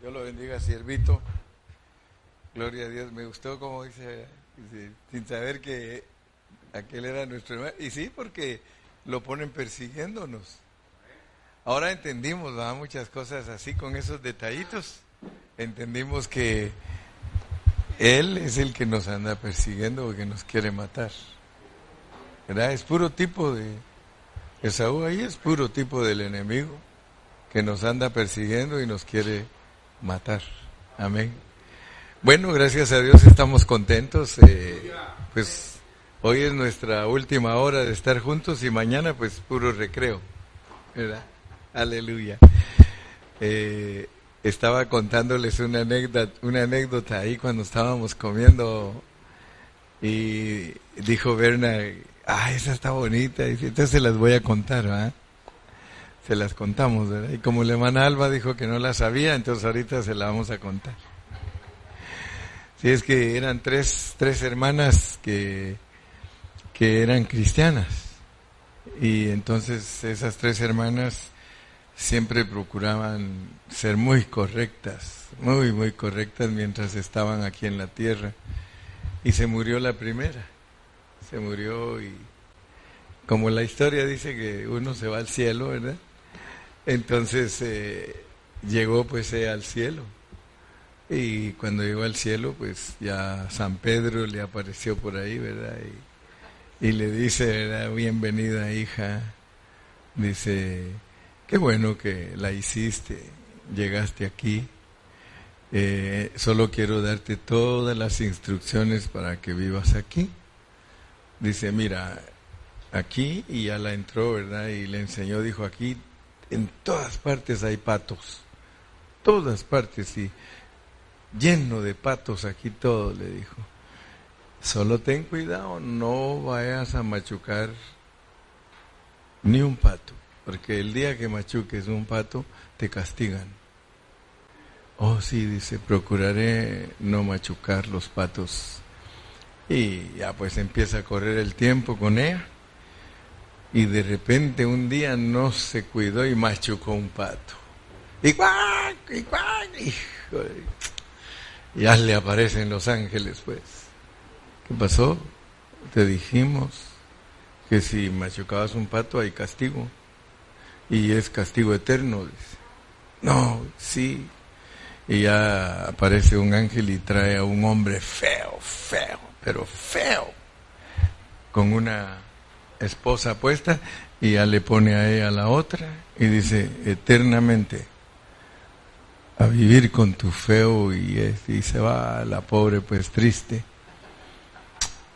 Dios lo bendiga, siervito. Gloria a Dios. Me gustó como dice, sin saber que aquel era nuestro hermano. Y sí, porque lo ponen persiguiéndonos. Ahora entendimos muchas cosas así con esos detallitos. Entendimos que Él es el que nos anda persiguiendo o que nos quiere matar. ¿Verdad? Es puro tipo de... Esaú ahí es puro tipo del enemigo que nos anda persiguiendo y nos quiere matar. Amén. Bueno, gracias a Dios estamos contentos. Eh, pues hoy es nuestra última hora de estar juntos y mañana pues puro recreo. ¿Verdad? Aleluya. Eh, estaba contándoles una anécdota, una anécdota ahí cuando estábamos comiendo y dijo Berna, ah, esa está bonita, y entonces se las voy a contar, ¿verdad? Se las contamos, ¿verdad? Y como la hermana Alba dijo que no la sabía, entonces ahorita se la vamos a contar. Sí, es que eran tres, tres hermanas que, que eran cristianas. Y entonces esas tres hermanas siempre procuraban ser muy correctas, muy, muy correctas mientras estaban aquí en la tierra. Y se murió la primera. Se murió y como la historia dice que uno se va al cielo, ¿verdad? Entonces eh, llegó pues eh, al cielo. Y cuando llegó al cielo, pues ya San Pedro le apareció por ahí, ¿verdad? Y, le dice, ¿verdad? Bienvenida hija. Dice, qué bueno que la hiciste, llegaste aquí. Eh, solo quiero darte todas las instrucciones para que vivas aquí. Dice, mira, aquí y ya la entró, ¿verdad? Y le enseñó, dijo, aquí en todas partes hay patos, todas partes y lleno de patos aquí todo, le dijo. Solo ten cuidado, no vayas a machucar ni un pato, porque el día que machuques un pato te castigan. Oh, sí, dice, procuraré no machucar los patos. Y ya pues empieza a correr el tiempo con ella y de repente un día no se cuidó y machucó un pato. Y cuac, y cuac, hijo Ya le aparecen los ángeles, pues. ¿Qué pasó? Te dijimos que si machucabas un pato hay castigo. Y es castigo eterno, dice. No, sí. Y ya aparece un ángel y trae a un hombre feo, feo, pero feo, con una esposa puesta y ya le pone a ella la otra y dice eternamente a vivir con tu feo y, y se va la pobre pues triste.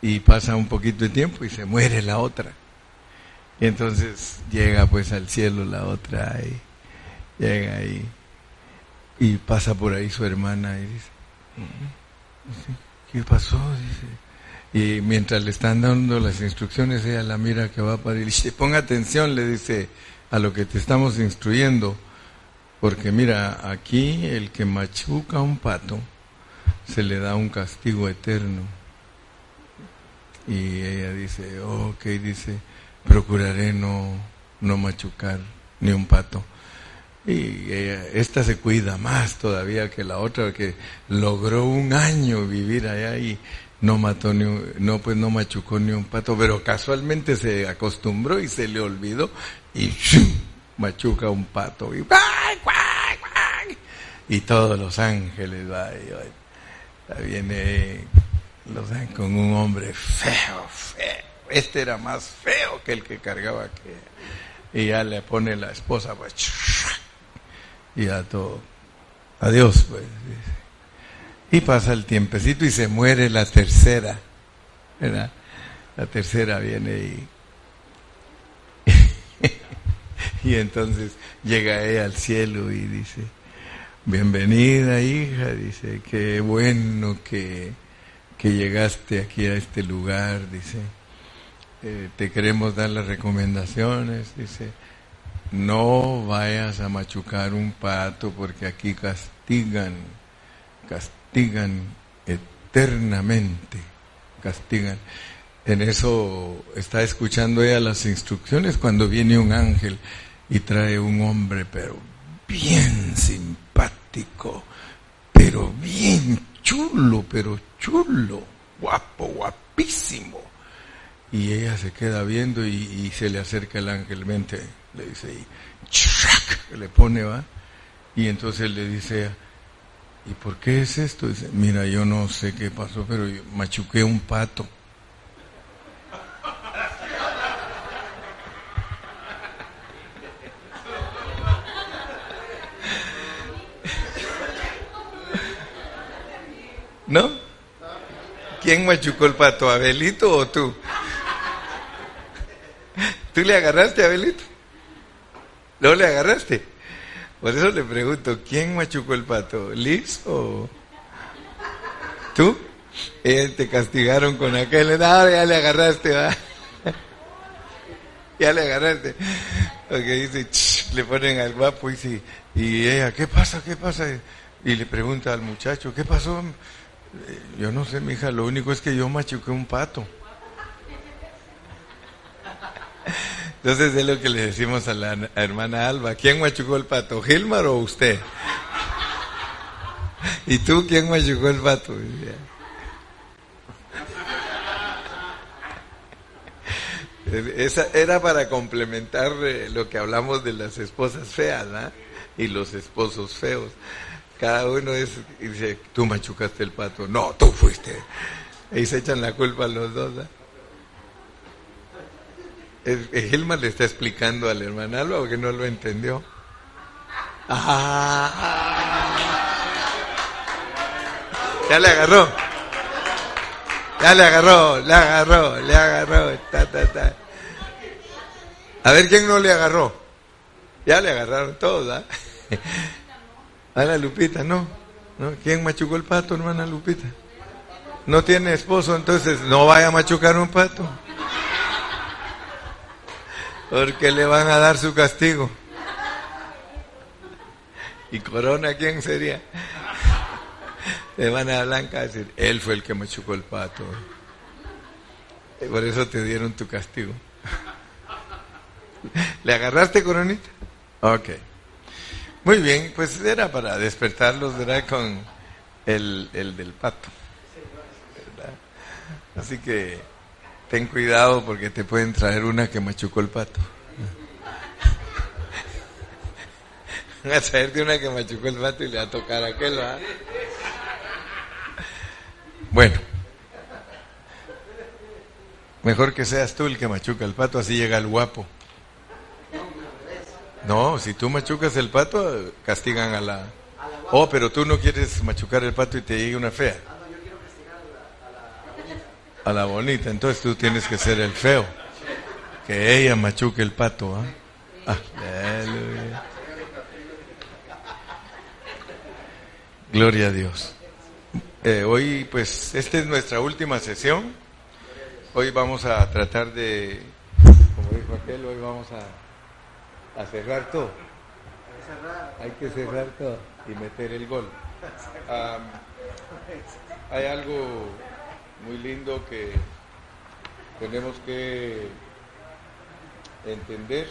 Y pasa un poquito de tiempo y se muere la otra. Y entonces llega pues al cielo la otra y llega ahí y pasa por ahí su hermana y dice ¿qué pasó? dice y mientras le están dando las instrucciones, ella la mira que va para y dice, ponga atención, le dice, a lo que te estamos instruyendo, porque mira, aquí el que machuca un pato, se le da un castigo eterno. Y ella dice, ok, dice, procuraré no, no machucar ni un pato. Y ella, esta se cuida más todavía que la otra, que logró un año vivir allá y no mató ni un, no pues no machucó ni un pato, pero casualmente se acostumbró y se le olvidó y machuca un pato y, y todos los ángeles viene los con un hombre feo, feo. Este era más feo que el que cargaba que y ya le pone la esposa pues y a todo. Adiós pues. Y pasa el tiempecito y se muere la tercera. ¿verdad? La tercera viene y... y entonces llega ella al cielo y dice, bienvenida hija, dice, qué bueno que, que llegaste aquí a este lugar, dice, eh, te queremos dar las recomendaciones, dice, no vayas a machucar un pato porque aquí castigan, castigan castigan eternamente, castigan. En eso está escuchando ella las instrucciones cuando viene un ángel y trae un hombre, pero bien simpático, pero bien chulo, pero chulo, guapo, guapísimo. Y ella se queda viendo y, se le acerca el ángel, mente, le dice, y le pone, va. Y entonces le dice, ¿y por qué es esto? Dice, mira, yo no sé qué pasó, pero yo machuqué un pato. ¿No? ¿Quién machucó el pato, Abelito o tú? ¿Tú le agarraste a Abelito? ¿No le agarraste? Por eso le pregunto, ¿quién machucó el pato? ¿Liz o tú? Eh, te castigaron con aquel, no, ya le agarraste, va. ya le agarraste. Porque dice, le ponen al guapo y dice, y ella, ¿qué pasa? ¿Qué pasa? Y le pregunta al muchacho, ¿qué pasó? Eh, yo no sé, mi hija, lo único es que yo machuqué un pato. Entonces es lo que le decimos a la hermana Alba. ¿Quién machucó el pato? ¿Gilmar o usted? ¿Y tú quién machucó el pato? Esa era para complementar eh, lo que hablamos de las esposas feas y los esposos feos. Cada uno es, dice, tú machucaste el pato. No, tú fuiste. Y se echan la culpa a los dos. Gilmar le está explicando al hermano Alba porque no lo entendió. Ah. ya le agarró. Ya le agarró, le agarró, le agarró. Ta, ta, ta. A ver quién no le agarró. Ya le agarraron todos, ¿ah? A la Lupita, no. no. ¿Quién machucó el pato, hermana Lupita? No tiene esposo, entonces no vaya a machucar un pato. Porque le van a dar su castigo. ¿Y Corona quién sería? Le van a Blanca a decir, él fue el que machucó el pato. Y por eso te dieron tu castigo. ¿Le agarraste, Coronita? Ok. Muy bien, pues era para despertarlos, ¿verdad? Con el, el del pato. Así que ten cuidado porque te pueden traer una que machucó el pato. Van a traerte una que machucó el pato y le va a tocar a aquel, ¿verdad? Bueno. Mejor que seas tú el que machuca el pato, así llega el guapo. No, si tú machucas el pato, castigan a la... Oh, pero tú no quieres machucar el pato y te llegue una fea. A la bonita, entonces tú tienes que ser el feo. Que ella machuque el pato. ¿ah? Aleluya. Gloria a Dios. Eh, hoy, pues, esta es nuestra última sesión. Hoy vamos a tratar de, como dijo aquel, hoy vamos a a cerrar todo. Hay que cerrar todo y meter el gol. hay algo muy lindo que tenemos que entender.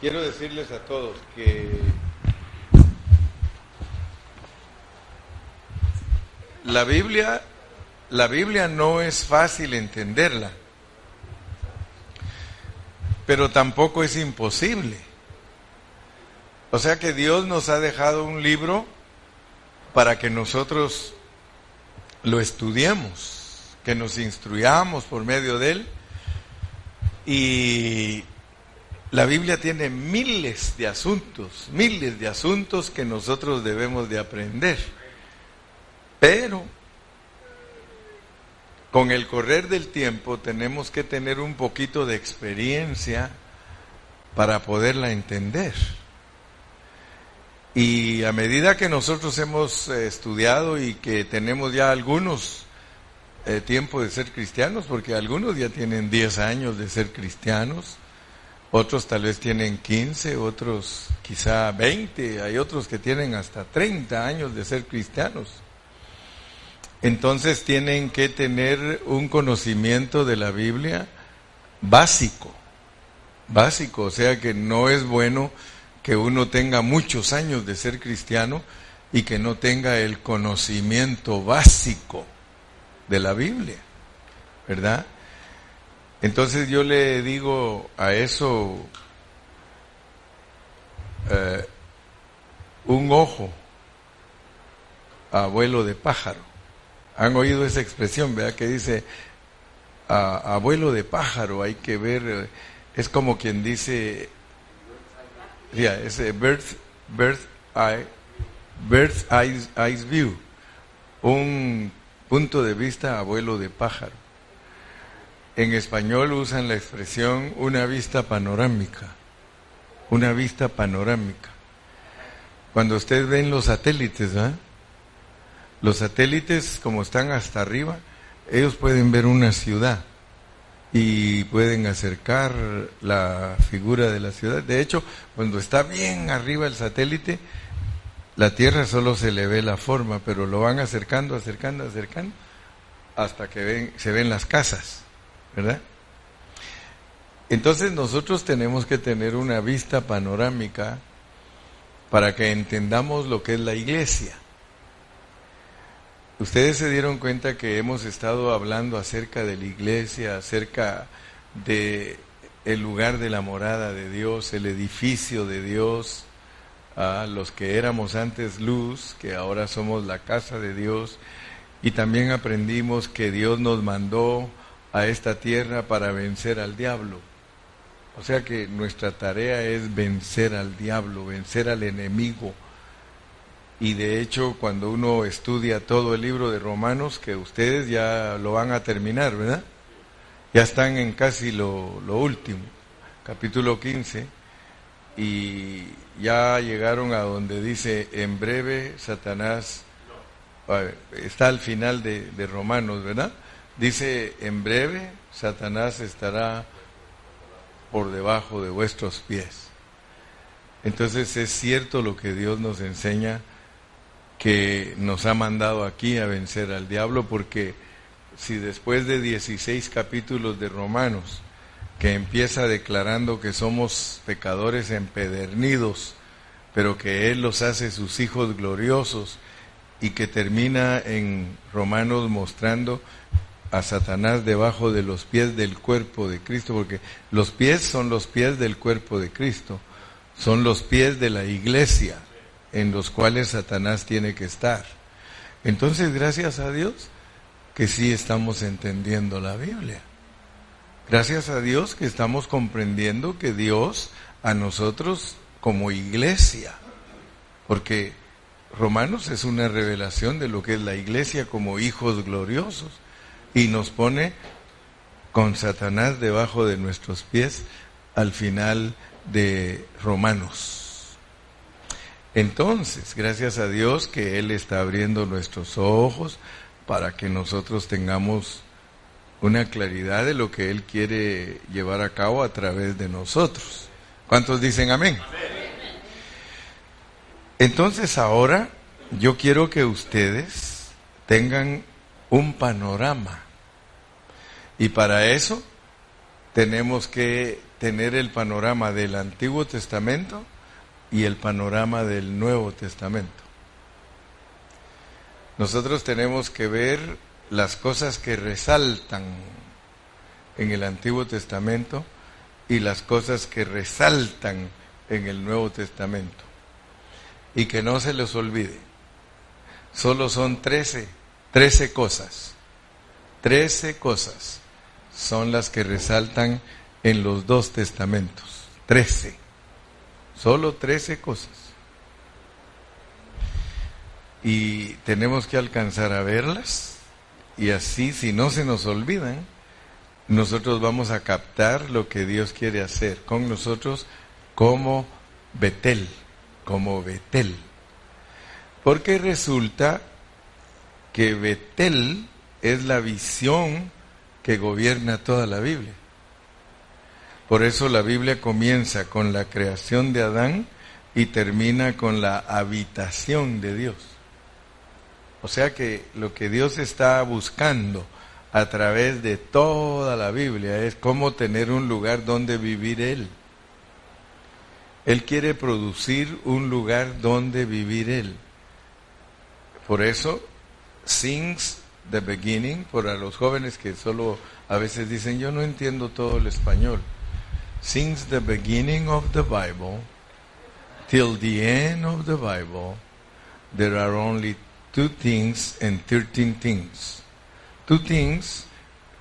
Quiero decirles a todos que la Biblia, la Biblia no es fácil entenderla pero tampoco es imposible. O sea que Dios nos ha dejado un libro para que nosotros lo estudiemos, que nos instruyamos por medio de él. Y la Biblia tiene miles de asuntos, miles de asuntos que nosotros debemos de aprender. Pero con el correr del tiempo tenemos que tener un poquito de experiencia para poderla entender. Y a medida que nosotros hemos eh, estudiado y que tenemos ya algunos eh, tiempos de ser cristianos, porque algunos ya tienen 10 años de ser cristianos, otros tal vez tienen 15, otros quizá 20, hay otros que tienen hasta 30 años de ser cristianos. Entonces tienen que tener un conocimiento de la Biblia básico, básico, o sea que no es bueno que uno tenga muchos años de ser cristiano y que no tenga el conocimiento básico de la Biblia, ¿verdad? Entonces yo le digo a eso eh, un ojo abuelo de pájaro. Han oído esa expresión, ¿verdad? Que dice abuelo de pájaro, hay que ver, eh, es como quien dice, ya, ese birth, birth eye, birth eyes, eyes view, un punto de vista abuelo de pájaro. En español usan la expresión una vista panorámica, una vista panorámica. Cuando ustedes ven los satélites, Los satélites, como están hasta arriba, ellos pueden ver una ciudad y pueden acercar la figura de la ciudad. De hecho, cuando está bien arriba el satélite, la Tierra solo se le ve la forma, pero lo van acercando, acercando, acercando, hasta que ven, se ven las casas, ¿verdad? Entonces nosotros tenemos que tener una vista panorámica para que entendamos lo que es la iglesia. Ustedes se dieron cuenta que hemos estado hablando acerca de la iglesia, acerca de el lugar de la morada de Dios, el edificio de Dios, a los que éramos antes luz, que ahora somos la casa de Dios, y también aprendimos que Dios nos mandó a esta tierra para vencer al diablo. O sea que nuestra tarea es vencer al diablo, vencer al enemigo. Y de hecho, cuando uno estudia todo el libro de Romanos, que ustedes ya lo van a terminar, ¿verdad? Ya están en casi lo, lo último, capítulo 15, y ya llegaron a donde dice, en breve Satanás, está al final de, de Romanos, ¿verdad? Dice, en breve Satanás estará por debajo de vuestros pies. Entonces es cierto lo que Dios nos enseña, que nos ha mandado aquí a vencer al diablo, porque si después de 16 capítulos de Romanos, que empieza declarando que somos pecadores empedernidos, pero que Él los hace sus hijos gloriosos, y que termina en Romanos mostrando a Satanás debajo de los pies del cuerpo de Cristo, porque los pies son los pies del cuerpo de Cristo, son los pies de la iglesia en los cuales Satanás tiene que estar. Entonces, gracias a Dios que sí estamos entendiendo la Biblia. Gracias a Dios que estamos comprendiendo que Dios a nosotros como iglesia, porque Romanos es una revelación de lo que es la iglesia como hijos gloriosos y nos pone con Satanás debajo de nuestros pies al final de Romanos. Entonces, gracias a Dios que Él está abriendo nuestros ojos para que nosotros tengamos una claridad de lo que Él quiere llevar a cabo a través de nosotros. ¿Cuántos dicen amén? Entonces ahora yo quiero que ustedes tengan un panorama. Y para eso tenemos que tener el panorama del Antiguo Testamento y el panorama del Nuevo Testamento. Nosotros tenemos que ver las cosas que resaltan en el Antiguo Testamento y las cosas que resaltan en el Nuevo Testamento. Y que no se les olvide, solo son trece Trece cosas. Trece cosas son las que resaltan en los dos testamentos. Trece. Solo trece cosas. Y tenemos que alcanzar a verlas y así, si no se nos olvidan, nosotros vamos a captar lo que Dios quiere hacer con nosotros como Betel, como Betel. Porque resulta que Betel es la visión que gobierna toda la Biblia. Por eso la Biblia comienza con la creación de Adán y termina con la habitación de Dios. O sea que lo que Dios está buscando a través de toda la Biblia es cómo tener un lugar donde vivir Él. Él quiere producir un lugar donde vivir Él. Por eso, since the beginning, para los jóvenes que solo a veces dicen, yo no entiendo todo el español. Since the beginning of the Bible, till the end of the Bible, there are only two things and thirteen things. Two things,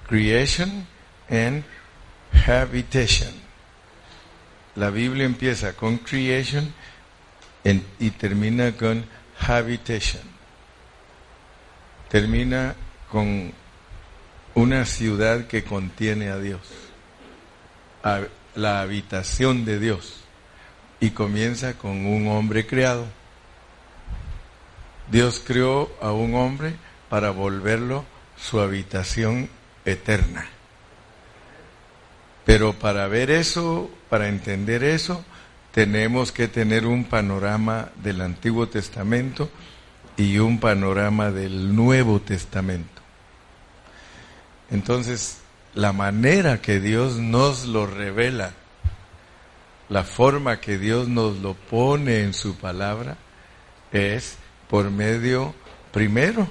creation and habitation. La Biblia empieza con creation and y termina con habitation. Termina con una ciudad que contiene a Dios, la habitación de Dios, y comienza con un hombre creado. Dios creó a un hombre para volverlo su habitación eterna. Pero para ver eso, para entender eso, tenemos que tener un panorama del Antiguo Testamento y un panorama del Nuevo Testamento. Entonces, la manera que Dios nos lo revela, la forma que Dios nos lo pone en su palabra, es por medio, primero,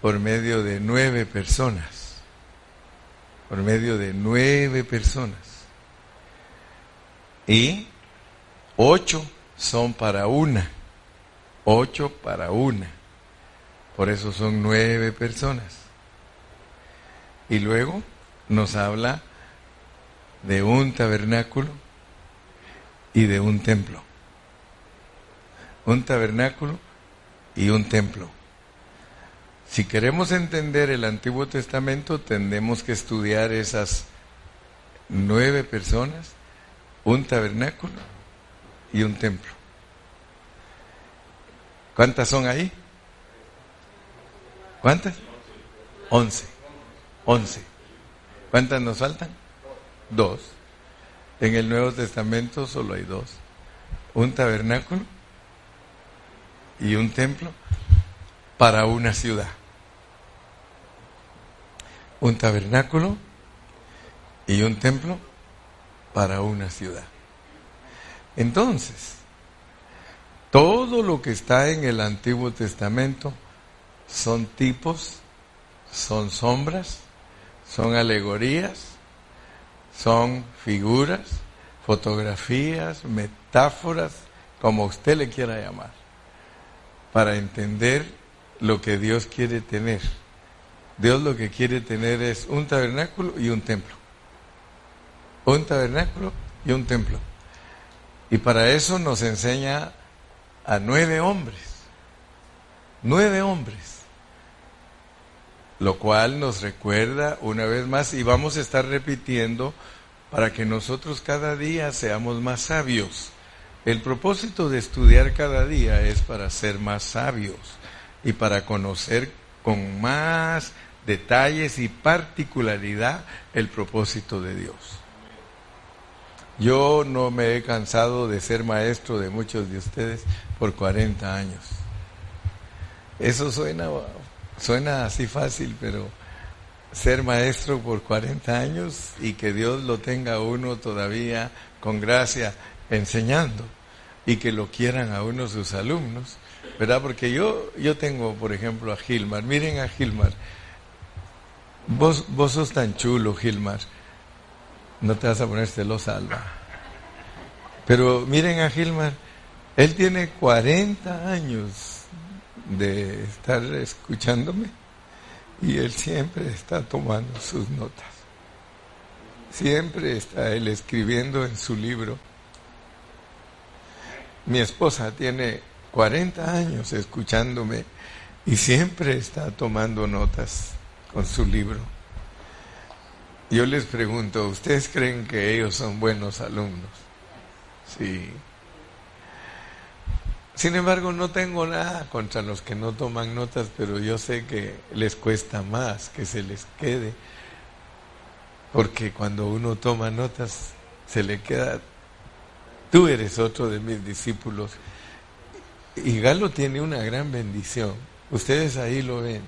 por medio de nueve personas. Por medio de nueve personas. Y ocho son para una. Ocho para una. Por eso son nueve personas. Y luego nos habla de un tabernáculo y de un templo. Un tabernáculo y un templo. Si queremos entender el Antiguo Testamento, tendremos que estudiar esas nueve personas, un tabernáculo y un templo. ¿Cuántas son ahí? ¿Cuántas? Once. Once. ¿Cuántas nos faltan? Dos. En el Nuevo Testamento solo hay dos. Un tabernáculo y un templo para una ciudad. Un tabernáculo y un templo para una ciudad. Entonces, todo lo que está en el Antiguo Testamento son tipos, son sombras, son alegorías, son figuras, fotografías, metáforas, como usted le quiera llamar, para entender lo que Dios quiere tener. Dios lo que quiere tener es un tabernáculo y un templo. Un tabernáculo y un templo. Y para eso nos enseña a nueve hombres. Nueve hombres. Lo cual nos recuerda una vez más y vamos a estar repitiendo para que nosotros cada día seamos más sabios. El propósito de estudiar cada día es para ser más sabios y para conocer con más detalles y particularidad el propósito de Dios. Yo no me he cansado de ser maestro de muchos de ustedes por 40 años. Eso suena, suena así fácil, pero ser maestro por 40 años y que Dios lo tenga uno todavía con gracia enseñando y que lo quieran a uno sus alumnos, ¿verdad? Porque yo, yo tengo, por ejemplo, a Gilmar. Miren a Gilmar. Vos, vos sos tan chulo, Gilmar. No te vas a poner celosa, Alba. Pero miren a Gilmar. Él tiene 40 años de estar escuchándome y él siempre está tomando sus notas. Siempre está él escribiendo en su libro. Mi esposa tiene 40 años escuchándome y siempre está tomando notas con su libro. Yo les pregunto, ¿ustedes creen que ellos son buenos alumnos? Sí. Sin embargo, no tengo nada contra los que no toman notas, pero yo sé que les cuesta más que se les quede, porque cuando uno toma notas, se le queda, tú eres otro de mis discípulos y Galo tiene una gran bendición. Ustedes ahí lo ven.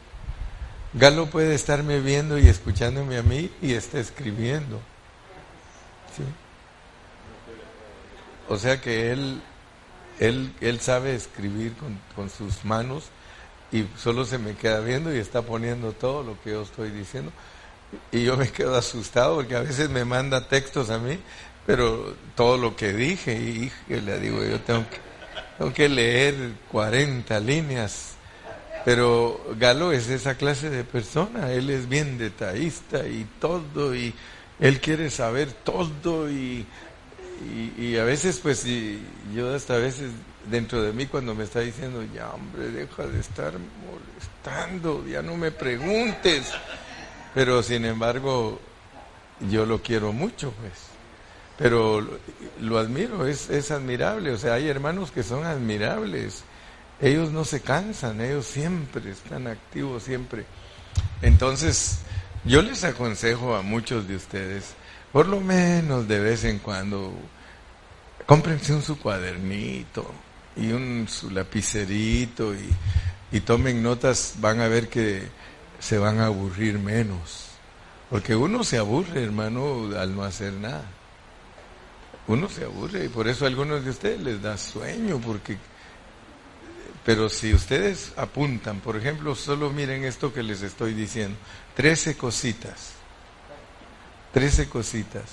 Galo puede estarme viendo y escuchándome a mí y está escribiendo. o sea que él, él, él sabe escribir con, con sus manos y solo se me queda viendo y está poniendo todo lo que yo estoy diciendo. Y yo me quedo asustado porque a veces me manda textos a mí, pero todo lo que dije, y, le digo, yo tengo que, tengo que leer 40 líneas. Pero Galo es esa clase de persona, él es bien detallista y todo, y él quiere saber todo, y, y, a veces, pues, y yo hasta a veces dentro de mí cuando me está diciendo, ya hombre, deja de estar molestando, ya no me preguntes. Pero sin embargo, yo lo quiero mucho, pues. Pero lo, admiro, es, es admirable. O sea, hay hermanos que son admirables. Ellos no se cansan, ellos siempre están activos, siempre. Entonces, yo les aconsejo a muchos de ustedes, por lo menos de vez en cuando, cómprense un su cuadernito, y un su lapicerito y, y tomen notas, van a ver que se van a aburrir menos. Porque uno se aburre, hermano, al no hacer nada. Uno se aburre y por eso a algunos de ustedes les da sueño, porque... Pero si ustedes apuntan, por ejemplo, solo miren esto que les estoy diciendo, trece cositas, trece cositas.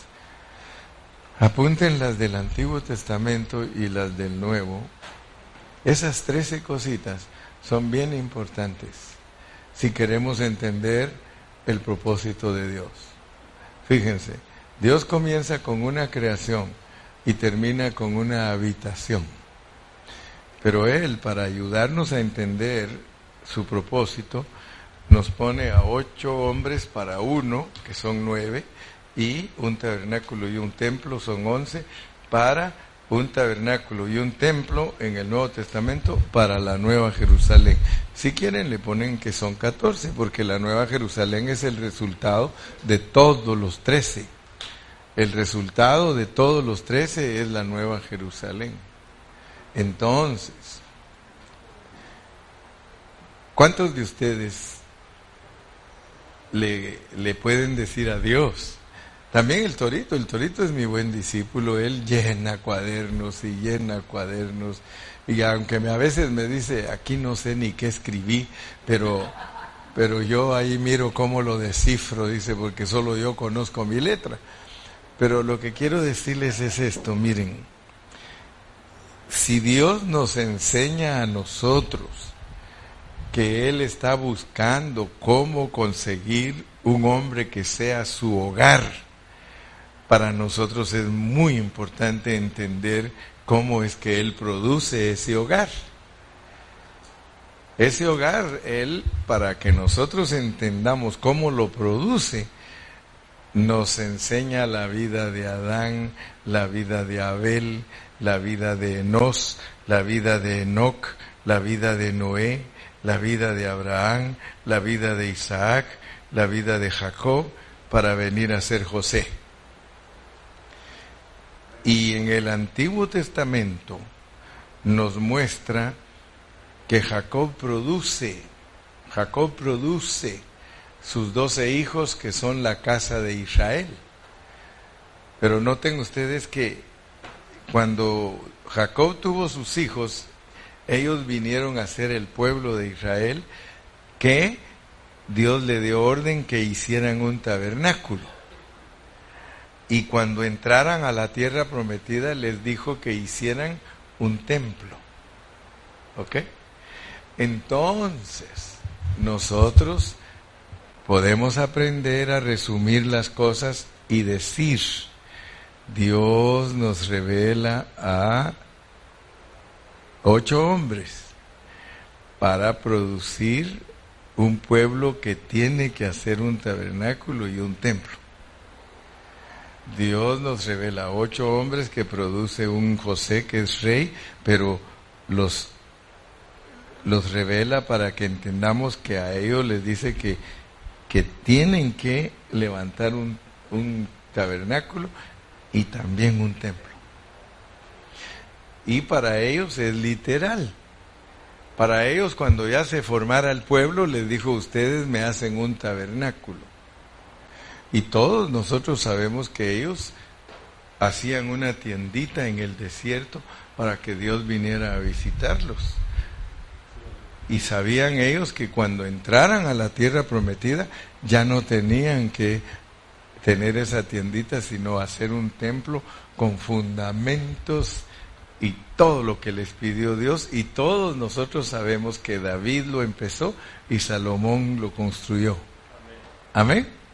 Apunten las del Antiguo Testamento y las del Nuevo esas trece cositas son bien importantes si queremos entender el propósito de Dios. Fíjense, Dios comienza con una creación y termina con una habitación. Pero Él, para ayudarnos a entender su propósito, nos pone a ocho hombres para uno, que son nueve, y un tabernáculo y un templo son once, para un tabernáculo y un templo en el Nuevo Testamento para la Nueva Jerusalén. Si quieren le ponen que son 14, porque la Nueva Jerusalén es el resultado de todos los 13. El resultado de todos los 13 es la Nueva Jerusalén. Entonces, ¿cuántos de ustedes le, le pueden decir a Dios? También el Torito, el Torito es mi buen discípulo, él llena cuadernos y llena cuadernos. Y aunque a veces me dice, aquí no sé ni qué escribí, pero, pero yo ahí miro cómo lo descifro, dice, porque solo yo conozco mi letra. Pero lo que quiero decirles es esto, miren, si Dios nos enseña a nosotros que Él está buscando cómo conseguir un hombre que sea su hogar, para nosotros es muy importante entender cómo es que Él produce ese hogar. Ese hogar, Él, para que nosotros entendamos cómo lo produce, nos enseña la vida de Adán, la vida de Abel, la vida de Enos, la vida de Enoch, la vida de Noé, la vida de Abraham, la vida de Isaac, la vida de Jacob, para venir a ser José. Y en el Antiguo Testamento nos muestra que Jacob produce, Jacob produce sus doce hijos que son la casa de Israel. Pero noten ustedes que cuando Jacob tuvo sus hijos, ellos vinieron a ser el pueblo de Israel que Dios le dio orden que hicieran un tabernáculo y cuando entraran a la tierra prometida les dijo que hicieran un templo. ¿Ok? Entonces, nosotros podemos aprender a resumir las cosas y decir, Dios nos revela a ocho hombres para producir un pueblo que tiene que hacer un tabernáculo y un templo. Dios nos revela ocho hombres que produce un José que es rey, pero los, los revela para que entendamos que a ellos les dice que, que tienen que levantar un, un tabernáculo y también un templo. Y para ellos es literal. Para ellos cuando ya se formara el pueblo les dijo ustedes me hacen un tabernáculo. Y todos nosotros sabemos que ellos hacían una tiendita en el desierto para que Dios viniera a visitarlos. Y sabían ellos que cuando entraran a la tierra prometida ya no tenían que tener esa tiendita, sino hacer un templo con fundamentos y todo lo que les pidió Dios. Y todos nosotros sabemos que David lo empezó y Salomón lo construyó. Amén.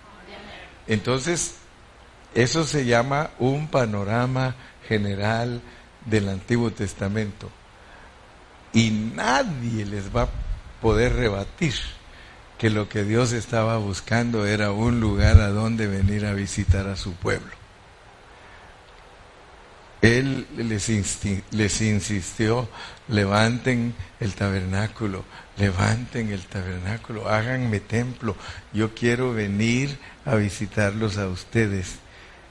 Entonces, eso se llama un panorama general del Antiguo Testamento. Y nadie les va a poder rebatir que lo que Dios estaba buscando era un lugar a donde venir a visitar a su pueblo. Él les, les insistió, levanten el tabernáculo, levanten el tabernáculo, háganme templo, yo quiero venir a visitarlos a ustedes.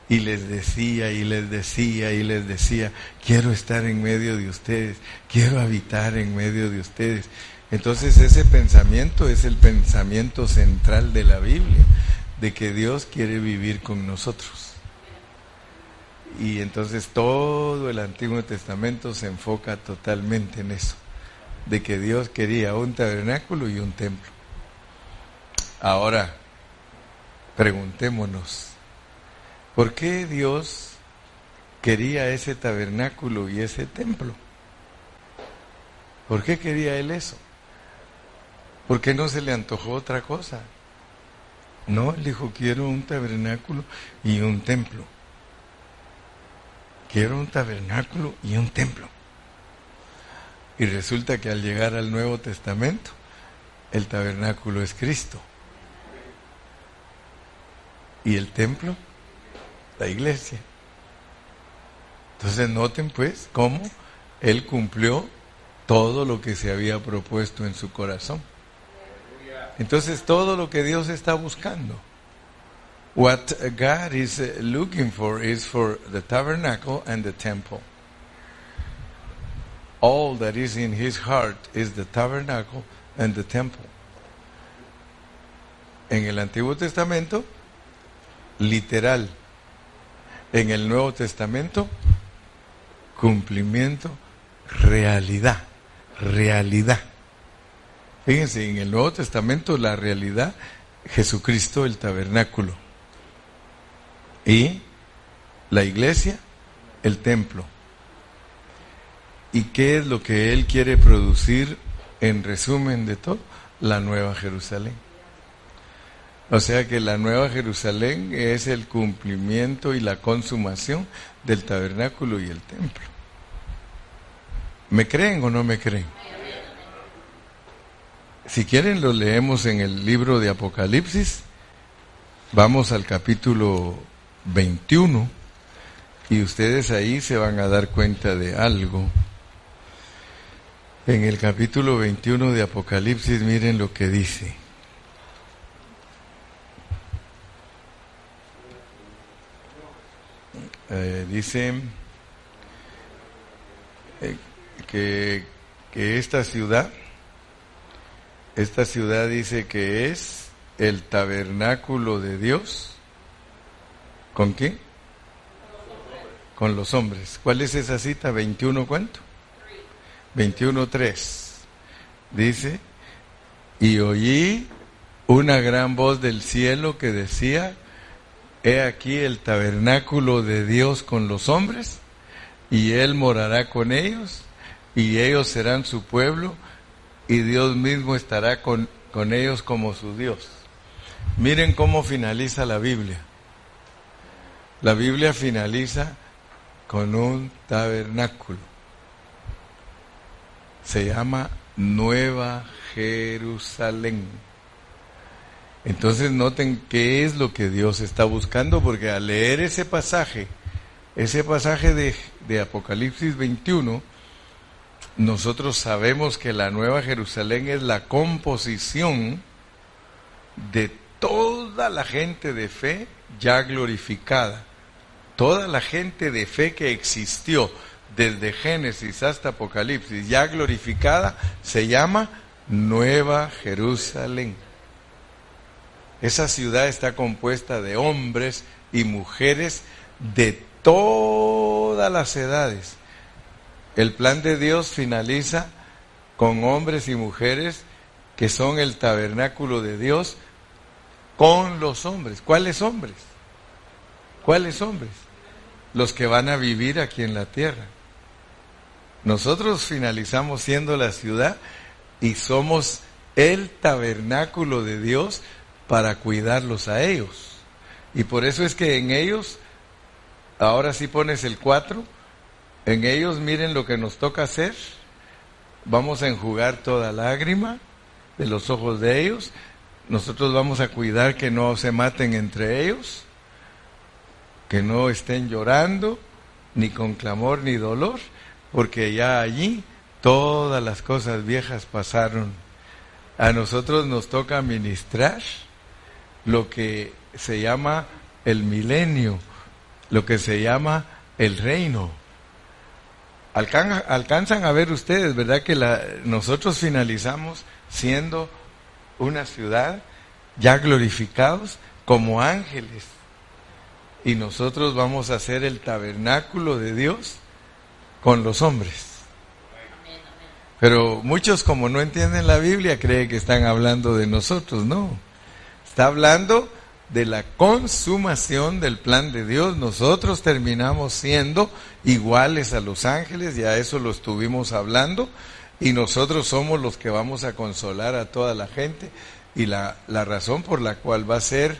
Y les decía y les decía y les decía, quiero estar en medio de ustedes, quiero habitar en medio de ustedes. Entonces ese pensamiento es el pensamiento central de la Biblia, de que Dios quiere vivir con nosotros. Y entonces todo el Antiguo Testamento se enfoca totalmente en eso, de que Dios quería un tabernáculo y un templo. Ahora, preguntémonos, ¿por qué Dios quería ese tabernáculo y ese templo? ¿Por qué quería Él eso? ¿Por qué no se le antojó otra cosa? No, él dijo, quiero un tabernáculo y un templo. Quiero un tabernáculo y un templo. Y resulta que al llegar al Nuevo Testamento, el tabernáculo es Cristo. Y el templo, la iglesia. Entonces noten pues cómo Él cumplió todo lo que se había propuesto en su corazón. Entonces todo lo que Dios está buscando. What God is looking for is for the tabernacle and the temple. All that is in his heart is the tabernacle and the temple. En el Antiguo Testamento, literal. En el Nuevo Testamento, cumplimiento, realidad, realidad. Fíjense, en el Nuevo Testamento la realidad, Jesucristo el tabernáculo. Y la iglesia, el templo. ¿Y qué es lo que Él quiere producir en resumen de todo? La nueva Jerusalén. O sea que la nueva Jerusalén es el cumplimiento y la consumación del tabernáculo y el templo. ¿Me creen o no me creen? Si quieren lo leemos en el libro de Apocalipsis. Vamos al capítulo 21 y ustedes ahí se van a dar cuenta de algo. En el capítulo 21 de Apocalipsis miren lo que dice. Eh, dice eh, que, que esta ciudad esta ciudad dice que es el tabernáculo de Dios. ¿Con quién? Con los hombres. ¿Cuál es esa cita? ¿21 cuánto? 21.3. Dice, y oí una gran voz del cielo que decía, he aquí el tabernáculo de Dios con los hombres, y Él morará con ellos, y ellos serán su pueblo, y Dios mismo estará con, con ellos como su Dios. Miren cómo finaliza la Biblia. La Biblia finaliza con un tabernáculo. Se llama Nueva Jerusalén. Entonces noten qué es lo que Dios está buscando, porque al leer ese pasaje, ese pasaje de, Apocalipsis 21, nosotros sabemos que la Nueva Jerusalén es la composición de toda la gente de fe ya glorificada. Toda la gente de fe que existió desde Génesis hasta Apocalipsis ya glorificada se llama Nueva Jerusalén. Esa ciudad está compuesta de hombres y mujeres de todas las edades. El plan de Dios finaliza con hombres y mujeres que son el tabernáculo de Dios con los hombres. ¿Cuáles hombres? ¿Cuáles hombres? Los que van a vivir aquí en la tierra. Nosotros finalizamos siendo la ciudad y somos el tabernáculo de Dios para cuidarlos a ellos. Y por eso es que en ellos, ahora sí pones el 4, en ellos miren lo que nos toca hacer. Vamos a enjugar toda lágrima de los ojos de ellos. Nosotros vamos a cuidar que no se maten entre ellos, que no estén llorando, ni con clamor ni dolor porque ya allí todas las cosas viejas pasaron. A nosotros nos toca ministrar lo que se llama el milenio, lo que se llama el reino. alcanzan a ver ustedes, ¿verdad? Que la, nosotros finalizamos siendo una ciudad ya glorificados como ángeles. Y nosotros vamos a ser el tabernáculo de Dios con los hombres. Pero muchos como no entienden la Biblia creen que están hablando de nosotros, no. Está hablando de la consumación del plan de Dios. Nosotros terminamos siendo iguales a los ángeles, ya eso lo estuvimos hablando, y nosotros somos los que vamos a consolar a toda la gente. Y la, la razón por la cual va a ser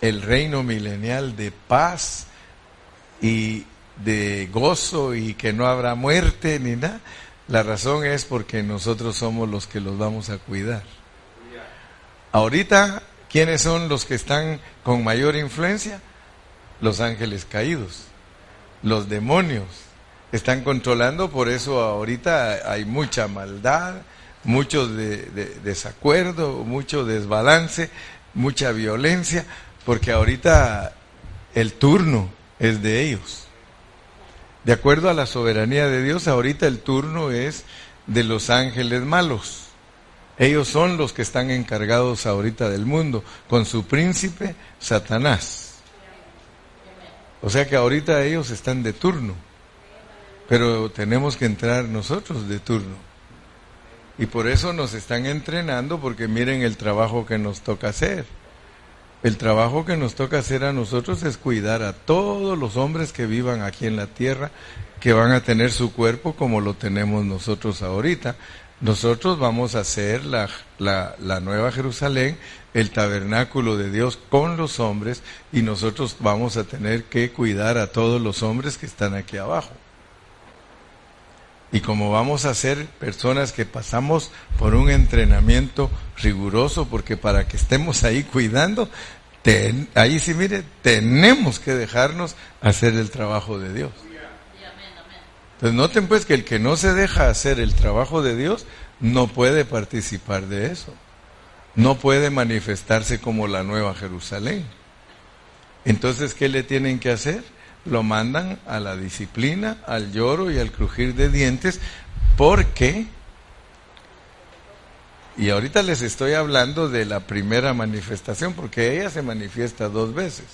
el reino milenial de paz y de gozo y que no habrá muerte ni nada. La razón es porque nosotros somos los que los vamos a cuidar. Ahorita, ¿quiénes son los que están con mayor influencia? Los ángeles caídos, los demonios. Están controlando, por eso ahorita hay mucha maldad, mucho desacuerdo, mucho desbalance, mucha violencia, porque ahorita el turno es de ellos. De acuerdo a la soberanía de Dios, ahorita el turno es de los ángeles malos. Ellos son los que están encargados ahorita del mundo, con su príncipe Satanás. O sea que ahorita ellos están de turno, pero tenemos que entrar nosotros de turno. Y por eso nos están entrenando, porque miren el trabajo que nos toca hacer. El trabajo que nos toca hacer a nosotros es cuidar a todos los hombres que vivan aquí en la tierra, que van a tener su cuerpo como lo tenemos nosotros ahorita. Nosotros vamos a hacer la, la, nueva Jerusalén, el tabernáculo de Dios con los hombres, y nosotros vamos a tener que cuidar a todos los hombres que están aquí abajo. Y como vamos a ser personas que pasamos por un entrenamiento riguroso, porque para que estemos ahí cuidando, ahí sí mire, tenemos que dejarnos hacer el trabajo de Dios. Entonces noten pues que el que no se deja hacer el trabajo de Dios no puede participar de eso. No puede manifestarse como la nueva Jerusalén. Entonces, ¿qué le tienen que hacer? lo mandan a la disciplina, al lloro y al crujir de dientes, porque, y ahorita les estoy hablando de la primera manifestación, porque ella se manifiesta dos veces.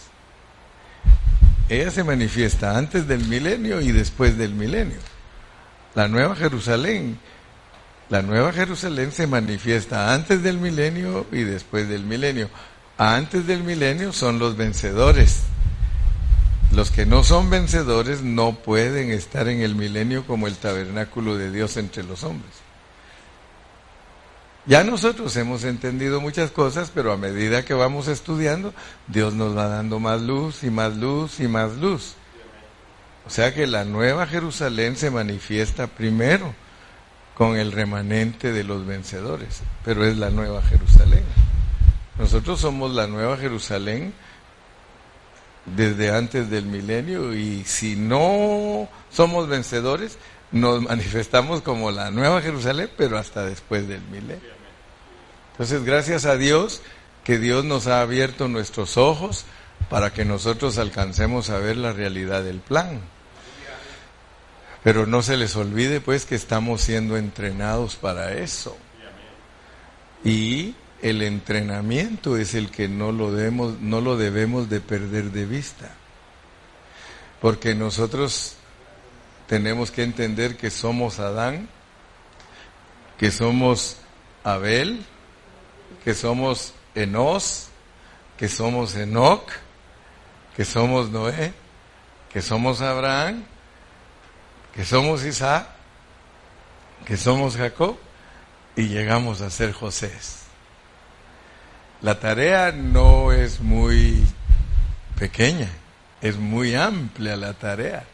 Ella se manifiesta antes del milenio y después del milenio. La Nueva Jerusalén, la Nueva Jerusalén se manifiesta antes del milenio y después del milenio. Antes del milenio son los vencedores los que no son vencedores no pueden estar en el milenio como el tabernáculo de Dios entre los hombres. Ya nosotros hemos entendido muchas cosas, pero a medida que vamos estudiando, Dios nos va dando más luz y más luz y más luz. O sea que la nueva Jerusalén se manifiesta primero con el remanente de los vencedores, pero es la nueva Jerusalén. Nosotros somos la nueva Jerusalén desde antes del milenio y si no somos vencedores, nos manifestamos como la nueva Jerusalén, pero hasta después del milenio. Entonces, gracias a Dios que Dios nos ha abierto nuestros ojos para que nosotros alcancemos a ver la realidad del plan. Pero no se les olvide pues que estamos siendo entrenados para eso. Y el entrenamiento es el que no lo debemos, no lo debemos de perder de vista. Porque nosotros tenemos que entender que somos Adán, que somos Abel, que somos Enos, que somos Enoch, que somos Noé, que somos Abraham, que somos Isaac, que somos Jacob y llegamos a ser José. La tarea no es muy pequeña, es muy amplia la tarea,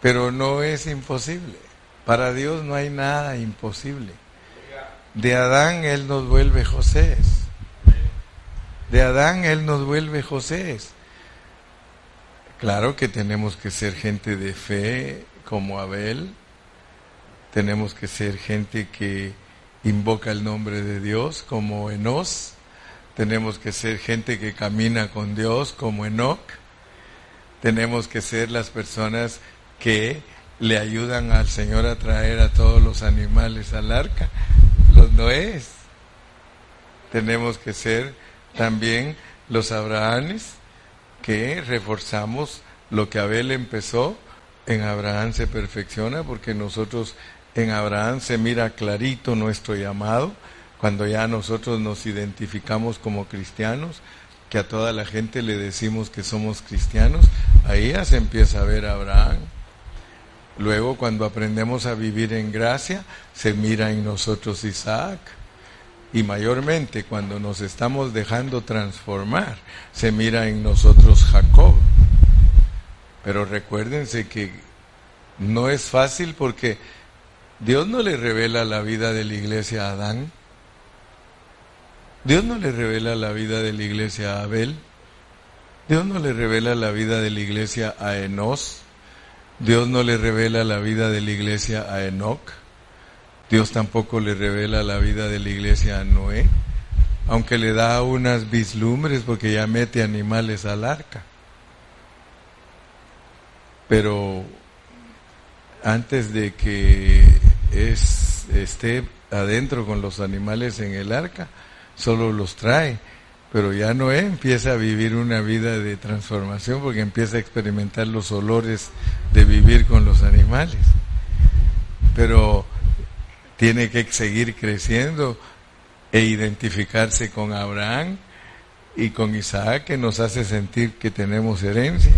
pero no es imposible. Para Dios no hay nada imposible. De Adán Él nos vuelve José. De Adán Él nos vuelve José. Claro que tenemos que ser gente de fe como Abel, tenemos que ser gente que invoca el nombre de Dios como Enos, tenemos que ser gente que camina con Dios como Enoch, tenemos que ser las personas que le ayudan al Señor a traer a todos los animales al arca, los Noés. Tenemos que ser también los Abrahames que reforzamos lo que Abel empezó, en Abraham se perfecciona porque nosotros en Abraham se mira clarito nuestro llamado, cuando ya nosotros nos identificamos como cristianos, que a toda la gente le decimos que somos cristianos, ahí ya se empieza a ver Abraham. Luego, cuando aprendemos a vivir en gracia, se mira en nosotros Isaac. Y mayormente cuando nos estamos dejando transformar, se mira en nosotros Jacob. Pero recuérdense que no es fácil porque Dios no le revela la vida de la iglesia a Adán. Dios no le revela la vida de la iglesia a Abel. Dios no le revela la vida de la iglesia a Enos. Dios no le revela la vida de la iglesia a Enoch. Dios tampoco le revela la vida de la iglesia a Noé, aunque le da unas vislumbres porque ya mete animales al arca. Pero antes de que es, esté adentro con los animales en el arca, solo los trae. Pero ya Noé empieza a vivir una vida de transformación porque empieza a experimentar los olores de vivir con los animales. Pero tiene que seguir creciendo e identificarse con Abraham y con Isaac que nos hace sentir que tenemos herencia.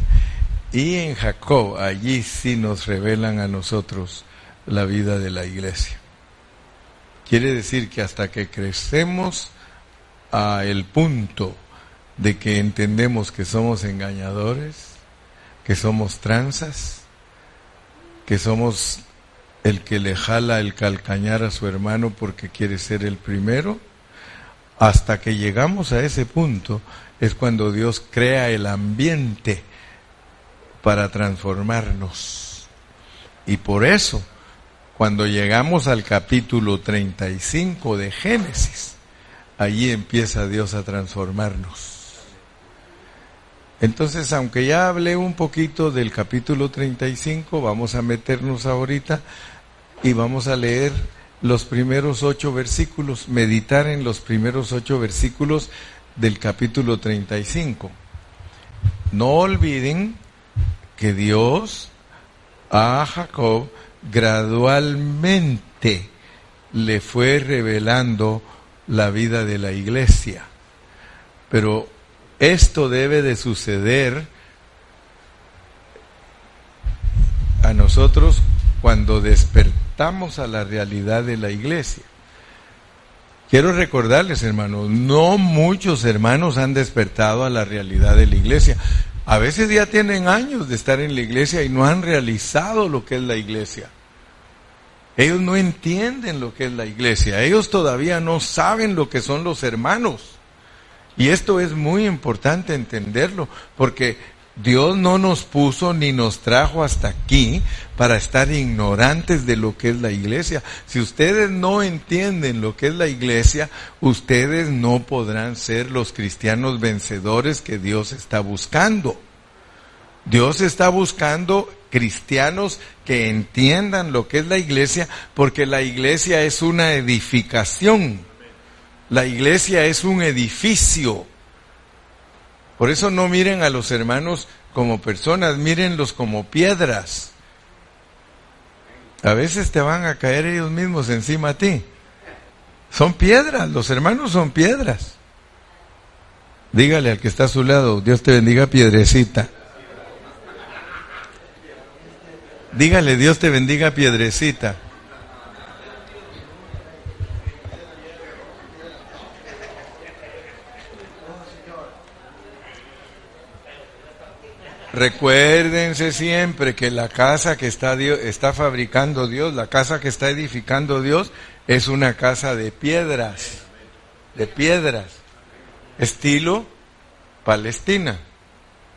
Y en Jacob, allí sí nos revelan a nosotros la vida de la iglesia. Quiere decir que hasta que crecemos a el punto de que entendemos que somos engañadores, que somos tranzas, que somos el que le jala el calcañar a su hermano porque quiere ser el primero, hasta que llegamos a ese punto es cuando Dios crea el ambiente para transformarnos. Y por eso, cuando llegamos al capítulo 35 de Génesis, allí empieza Dios a transformarnos. Entonces, aunque ya hablé un poquito del capítulo 35, vamos a meternos ahorita y vamos a leer los primeros ocho versículos, meditar en los primeros ocho versículos del capítulo 35. No olviden que Dios a Jacob gradualmente le fue revelando la vida de la iglesia. Pero esto debe de suceder a nosotros cuando despertamos a la realidad de la iglesia. Quiero recordarles, hermanos, no muchos hermanos han despertado a la realidad de la iglesia. A veces ya tienen años de estar en la iglesia y no han realizado lo que es la iglesia. Ellos no entienden lo que es la iglesia. Ellos todavía no saben lo que son los hermanos. Y esto es muy importante entenderlo, porque Dios no nos puso ni nos trajo hasta aquí para estar ignorantes de lo que es la iglesia. Si ustedes no entienden lo que es la iglesia, ustedes no podrán ser los cristianos vencedores que Dios está buscando. Dios está buscando cristianos que entiendan lo que es la iglesia, porque la iglesia es una edificación. La iglesia es un edificio. Por eso no miren a los hermanos como personas, mírenlos como piedras. A veces te van a caer ellos mismos encima a ti. Son piedras, los hermanos son piedras. Dígale al que está a su lado, Dios te bendiga piedrecita. Dígale, Dios te bendiga piedrecita. Recuérdense siempre que la casa que está, Dios, está fabricando Dios, la casa que está edificando Dios, es una casa de piedras, de piedras, estilo Palestina.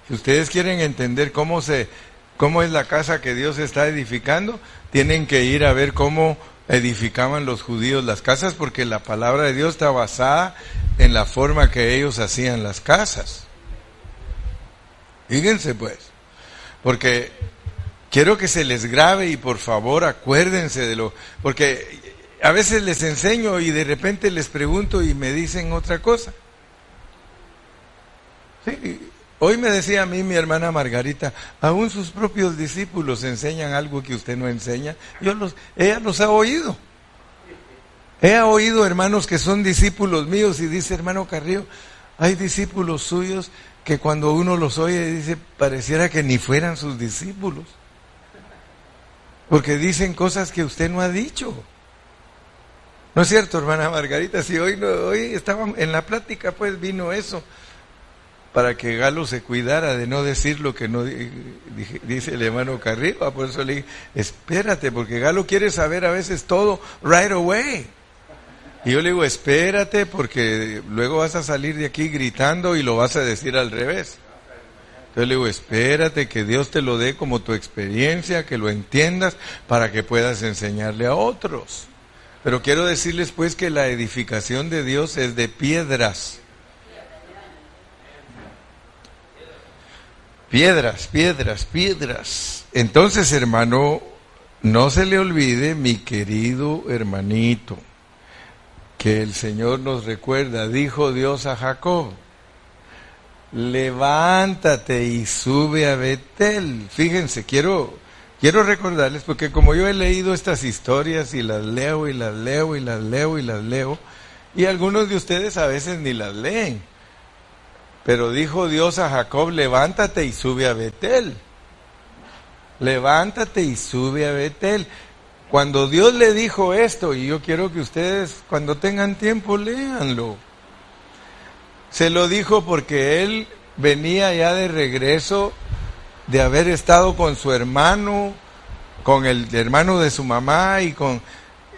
Si ustedes quieren entender cómo se, cómo es la casa que Dios está edificando, tienen que ir a ver cómo edificaban los judíos las casas, porque la palabra de Dios está basada en la forma que ellos hacían las casas. Fíjense pues, porque quiero que se les grabe y por favor acuérdense de lo, porque a veces les enseño y de repente les pregunto y me dicen otra cosa. Sí, hoy me decía a mí mi hermana Margarita, aún sus propios discípulos enseñan algo que usted no enseña. Yo los, ella los ha oído. He oído hermanos que son discípulos míos y dice hermano Carrillo, hay discípulos suyos que cuando uno los oye dice, pareciera que ni fueran sus discípulos. Porque dicen cosas que usted no ha dicho. ¿No es cierto, hermana Margarita? Si hoy, hoy estaba en la plática, pues vino eso, para que Galo se cuidara de no decir lo que no dice el hermano Carrillo. Por eso le dije, espérate, porque Galo quiere saber a veces todo right away. Y yo le digo, espérate porque luego vas a salir de aquí gritando y lo vas a decir al revés. Entonces le digo, espérate que Dios te lo dé como tu experiencia, que lo entiendas para que puedas enseñarle a otros. Pero quiero decirles pues que la edificación de Dios es de piedras. Piedras, piedras, piedras. Entonces, hermano, no se le olvide, mi querido hermanito, que el Señor nos recuerda, dijo Dios a Jacob, levántate y sube a Betel. Fíjense, quiero, quiero recordarles, porque como yo he leído estas historias y las leo y las leo y las leo y las leo, y algunos de ustedes a veces ni las leen, pero dijo Dios a Jacob, levántate y sube a Betel. Levántate y sube a Betel. Cuando Dios le dijo esto, y yo quiero que ustedes cuando tengan tiempo léanlo, se lo dijo porque él venía ya de regreso de haber estado con su hermano, con el hermano de su mamá y con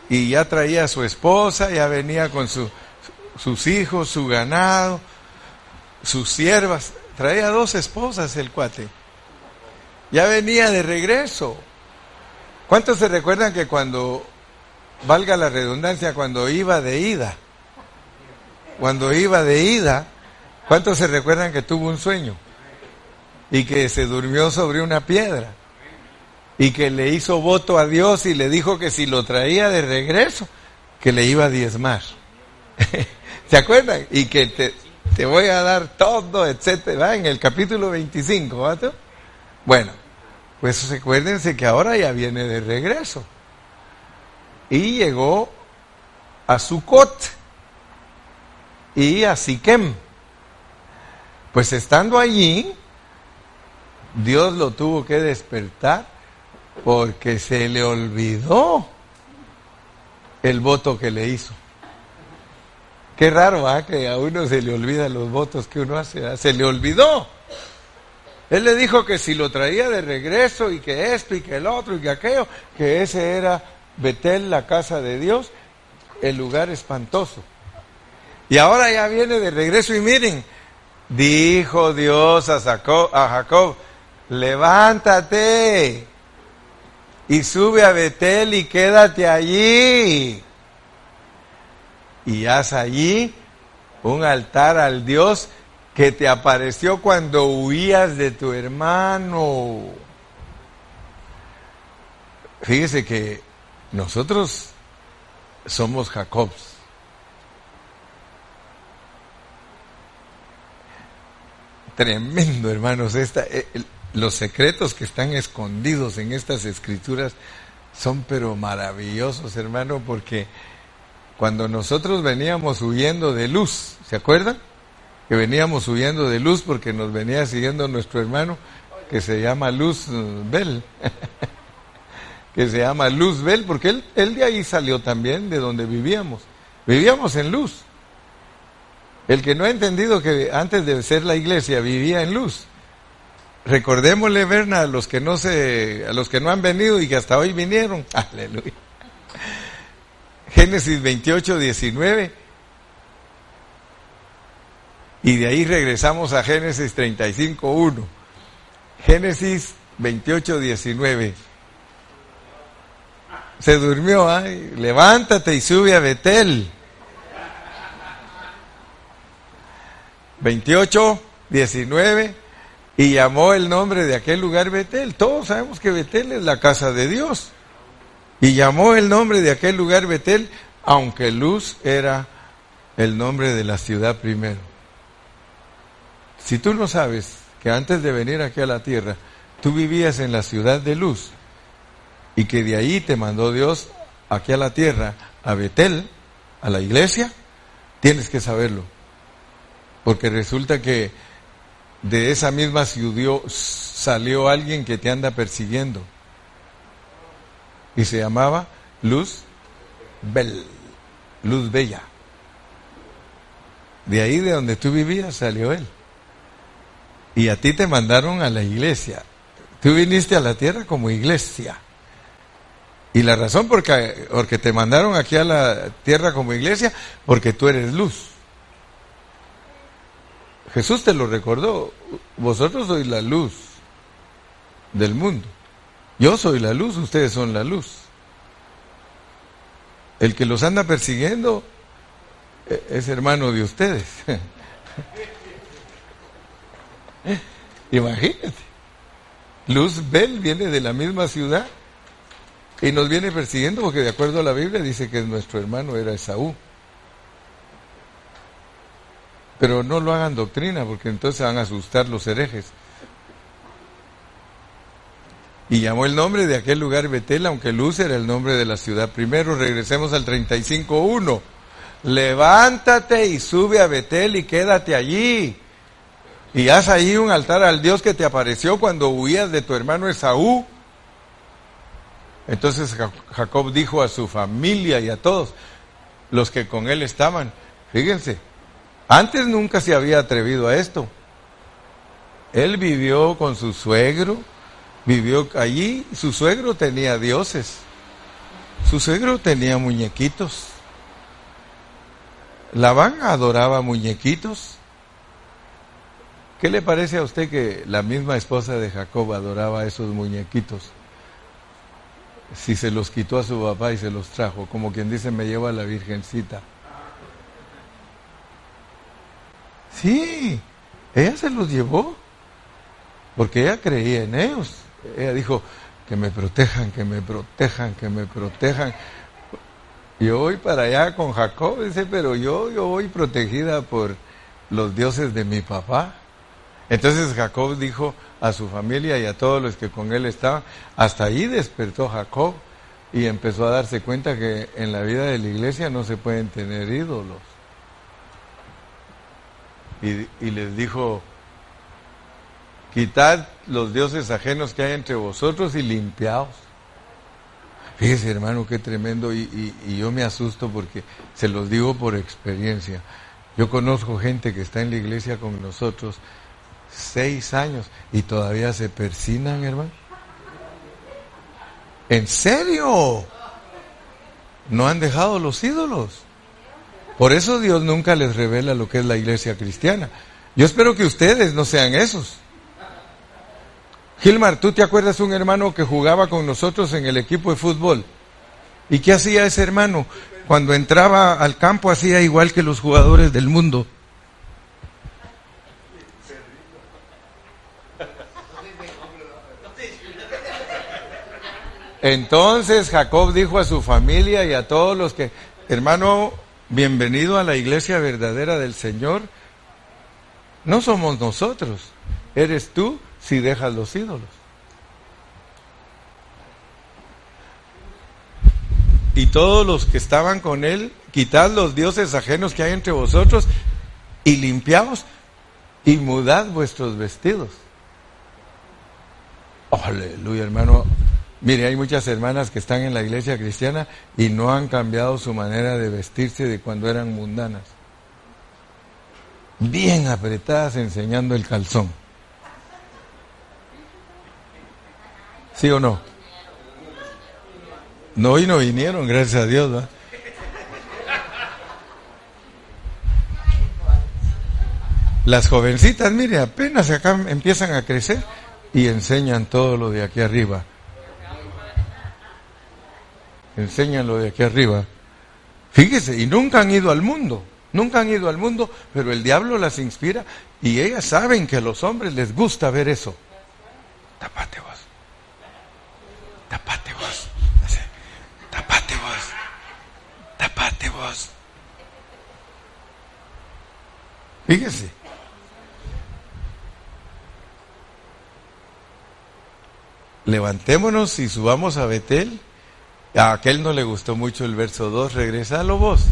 y ya traía a su esposa, ya venía con su, sus hijos, su ganado, sus siervas, traía dos esposas el cuate. Ya venía de regreso. ¿Cuántos se recuerdan que cuando, valga la redundancia, cuando iba de ida, cuando iba de ida, ¿cuántos se recuerdan que tuvo un sueño? Y que se durmió sobre una piedra. Y que le hizo voto a Dios y le dijo que si lo traía de regreso, que le iba a diezmar. ¿Se acuerdan? Y que te, te voy a dar todo, etcétera, en el capítulo 25, ¿verdad? Bueno, pues recuérdense que ahora ya viene de regreso. Y llegó a Sucot y a Siquem. Pues estando allí, Dios lo tuvo que despertar porque se le olvidó el voto que le hizo. Qué raro, ¿ah? Que a uno se le olvidan los votos que uno hace. Se le olvidó. Él le dijo que si lo traía de regreso y que esto y que el otro y que aquello, que ese era Betel, la casa de Dios, el lugar espantoso. Y ahora ya viene de regreso y miren, dijo Dios a a Jacob levántate y sube a Betel y quédate allí. Y haz allí un altar al Dios que te apareció cuando huías de tu hermano. Fíjese que nosotros somos Jacobs. tremendo, hermanos. Esta, eh, los secretos que están escondidos en estas escrituras son pero maravillosos, hermano, porque cuando nosotros veníamos huyendo de luz, ¿se acuerdan? Que veníamos huyendo de luz porque nos venía siguiendo nuestro hermano que se llama Luz Bell. que se llama Luz Bell, porque él, él de ahí salió también, de donde vivíamos. Vivíamos en luz. El que no ha entendido que antes de ser la iglesia vivía en luz. Recordémosle, Berna, a los que no se, a los que no han venido y que hasta hoy vinieron. Aleluya. Génesis 28, 19. Y de ahí regresamos a Génesis 35, 1. Génesis 28, 19. Se durmió, ay, levántate y sube a Betel. 28, 19, y llamó el nombre de aquel lugar Betel. Todos sabemos que Betel es la casa de Dios. Y llamó el nombre de aquel lugar Betel, aunque Luz era el nombre de la ciudad primero. Si tú no sabes que antes de venir aquí a la tierra, tú vivías en la ciudad de Luz y que de ahí te mandó Dios aquí a la tierra, a Betel, a la iglesia, tienes que saberlo. Porque resulta que de esa misma ciudad salió alguien que te anda persiguiendo. Y se llamaba Luz Luz Bella. De ahí de donde tú vivías salió él. Y a ti te mandaron a la iglesia. Tú viniste a la tierra como iglesia. Y la razón por porque te mandaron aquí a la tierra como iglesia, porque tú eres luz. Jesús te lo recordó. Vosotros sois la luz del mundo. Yo soy la luz, ustedes son la luz. El que los anda persiguiendo eh, es hermano de ustedes. Imagínate. Luz Bel viene de la misma ciudad y nos viene persiguiendo porque de acuerdo a la Biblia dice que nuestro hermano era Esaú. Pero no lo hagan doctrina porque entonces van a asustar los herejes. Y llamó el nombre de aquel lugar Betel, aunque Luz era el nombre de la ciudad. Primero regresemos al 35.1. Levántate y sube a Betel y quédate allí. Y haz ahí un altar al Dios que te apareció cuando huías de tu hermano Esaú. Entonces Jacob dijo a su familia y a todos los que con él estaban, fíjense, antes nunca se había atrevido a esto. Él vivió con su suegro, vivió allí, su suegro tenía dioses, su suegro tenía muñequitos. Labán adoraba muñequitos. ¿Qué le parece a usted que la misma esposa de Jacob adoraba esos muñequitos? Si se los quitó a su papá y se los trajo, como quien dice, me lleva la virgencita. Sí, ella se los llevó, porque ella creía en ellos. Ella dijo, que me protejan, que me protejan, que me protejan. Yo voy para allá con Jacob, dice, pero yo, yo voy protegida por los dioses de mi papá. Entonces Jacob dijo a su familia y a todos los que con él estaban, hasta ahí despertó Jacob y empezó a darse cuenta que en la vida de la iglesia no se pueden tener ídolos y, les dijo, quitad los dioses ajenos que hay entre vosotros y limpiaos. Fíjese hermano, qué tremendo y, y, yo me asusto porque se los digo por experiencia. Yo conozco gente que está en la iglesia con nosotros seis años y todavía se persinan, hermano. ¿En serio? No han dejado los ídolos. Por eso Dios nunca les revela lo que es la iglesia cristiana. Yo espero que ustedes no sean esos. Gilmar, ¿tú te acuerdas un hermano que jugaba con nosotros en el equipo de fútbol? ¿Y qué hacía ese hermano? Cuando entraba al campo hacía igual que los jugadores del mundo. Entonces Jacob dijo a su familia y a todos los que, hermano, Bienvenido a la iglesia verdadera del Señor. No somos nosotros, eres tú si dejas los ídolos. Y todos los que estaban con él, quitad los dioses ajenos que hay entre vosotros y limpiaos y mudad vuestros vestidos. Aleluya, hermano. Mire, hay muchas hermanas que están en la iglesia cristiana y no han cambiado su manera de vestirse de cuando eran mundanas. Bien apretadas enseñando el calzón. ¿Sí o no? No, y no vinieron, gracias a Dios. Las jovencitas, mire, apenas acá empiezan a crecer y enseñan todo lo de aquí arriba. Enseñan lo de aquí arriba. Fíjese, y nunca han ido al mundo, nunca han ido al mundo, pero el diablo las inspira y ellas saben que a los hombres les gusta ver eso. Tapate vos. Tapate vos. Tapate vos. Tapate vos. Fíjese. levantémonos y subamos a Betel. A aquel no le gustó mucho el verso 2, regresalo vos.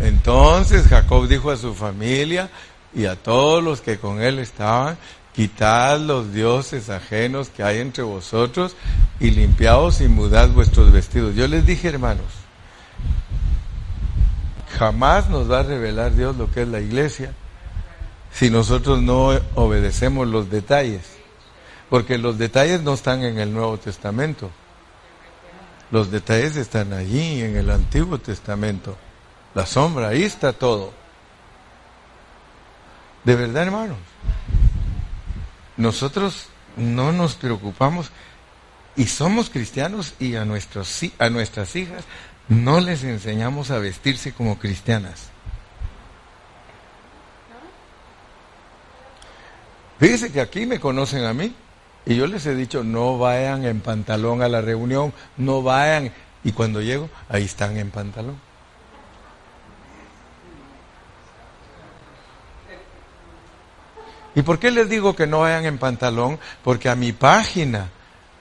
Entonces Jacob dijo a su familia y a todos los que con él estaban, quitad los dioses ajenos que hay entre vosotros y limpiaos y mudad vuestros vestidos. Yo les dije, hermanos, jamás nos va a revelar Dios lo que es la iglesia si nosotros no obedecemos los detalles. Porque los detalles no están en el Nuevo Testamento. Los detalles están allí, en el Antiguo Testamento. La sombra, ahí está todo. De verdad, hermanos. Nosotros no nos preocupamos y somos cristianos y a, nuestras hijas no les enseñamos a vestirse como cristianas. Fíjese que aquí me conocen a mí. Y yo les he dicho, no vayan en pantalón a la reunión, no vayan. Y cuando llego, ahí están en pantalón. ¿Y por qué les digo que no vayan en pantalón? Porque a mi página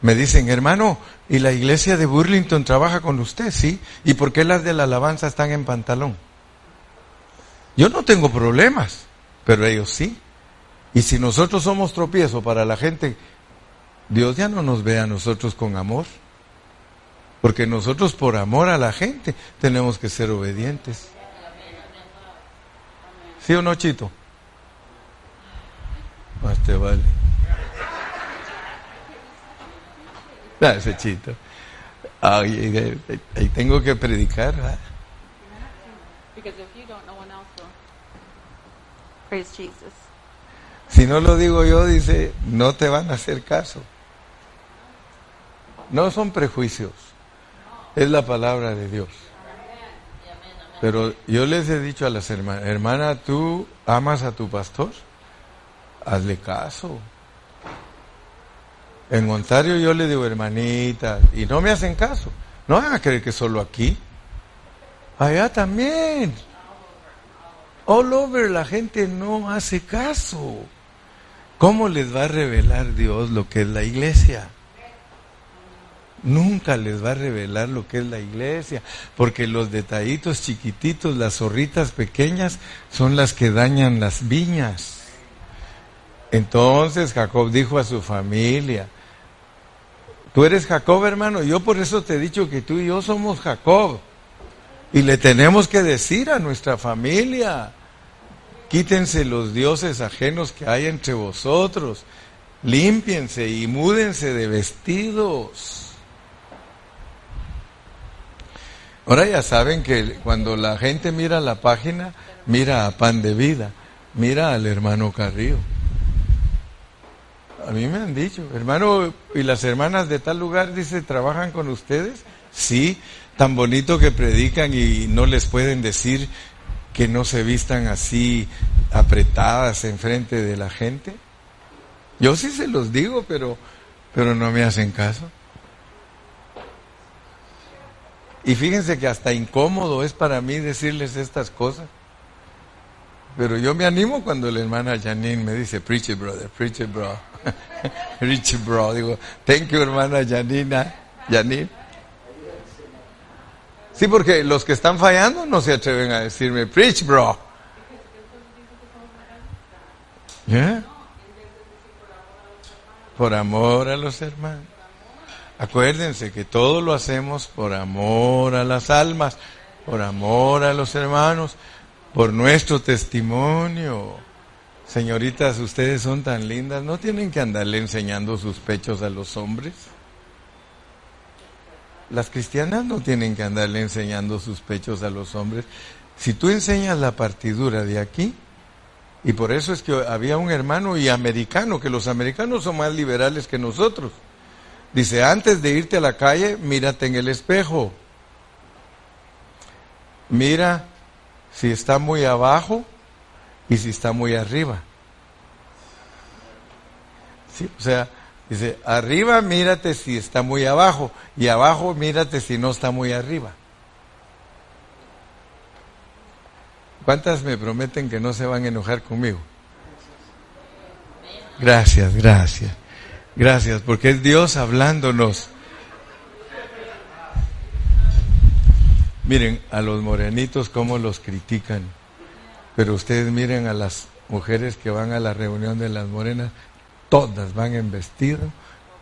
me dicen, hermano, ¿y la iglesia de Burlington trabaja con usted? Sí. ¿Y por qué las de la alabanza están en pantalón? Yo no tengo problemas, pero ellos sí. Y si nosotros somos tropiezo para la gente Dios ya no nos ve a nosotros con amor. Porque nosotros por amor a la gente tenemos que ser obedientes. ¿Sí o no, Chito? Más te vale. Ah, ese Chito. Ay, ahí tengo que predicar. ¿verdad? Si no lo digo yo, dice, no te van a hacer caso. No son prejuicios, es la palabra de Dios. Pero yo les he dicho a las hermanas, hermana, ¿tú amas a tu pastor? Hazle caso. En Ontario yo le digo, hermanita, y no me hacen caso. No van a creer que solo aquí. Allá también. All over la gente no hace caso. ¿Cómo les va a revelar Dios lo que es la iglesia? Nunca les va a revelar lo que es la iglesia, porque los detallitos chiquititos, las zorritas pequeñas, son las que dañan las viñas. Entonces Jacob dijo a su familia, tú eres Jacob hermano, yo por eso te he dicho que tú y yo somos Jacob. Y le tenemos que decir a nuestra familia, quítense los dioses ajenos que hay entre vosotros, límpiense y múdense de vestidos. Ahora ya saben que cuando la gente mira la página, mira a Pan de Vida, mira al hermano Carrillo. A mí me han dicho, hermano, ¿y las hermanas de tal lugar, dice, trabajan con ustedes? Sí, tan bonito que predican y no les pueden decir que no se vistan así apretadas enfrente de la gente. Yo sí se los digo, pero, pero no me hacen caso. Y fíjense que hasta incómodo es para mí decirles estas cosas. Pero yo me animo cuando la hermana Janine me dice, preach it, brother, preach it, bro. it, bro. Digo, thank you, hermana Janina, Janine. Sí, porque los que están fallando no se atreven a decirme, preach, bro. ¿Yeah? Por amor a los hermanos. Acuérdense que todo lo hacemos por amor a las almas, por amor a los hermanos, por nuestro testimonio. Señoritas, ustedes son tan lindas, ¿no tienen que andarle enseñando sus pechos a los hombres? Las cristianas no tienen que andarle enseñando sus pechos a los hombres. Si tú enseñas la partidura de aquí, y por eso es que había un hermano y americano, que los americanos son más liberales que nosotros. Dice, antes de irte a la calle, mírate en el espejo. Mira si está muy abajo y si está muy arriba. Sí, o sea, dice, arriba mírate si está muy abajo y abajo mírate si no está muy arriba. ¿Cuántas me prometen que no se van a enojar conmigo? Gracias, gracias. Gracias, porque es Dios hablándonos. Miren a los morenitos cómo los critican, pero ustedes miren a las mujeres que van a la reunión de las morenas, todas van en vestido,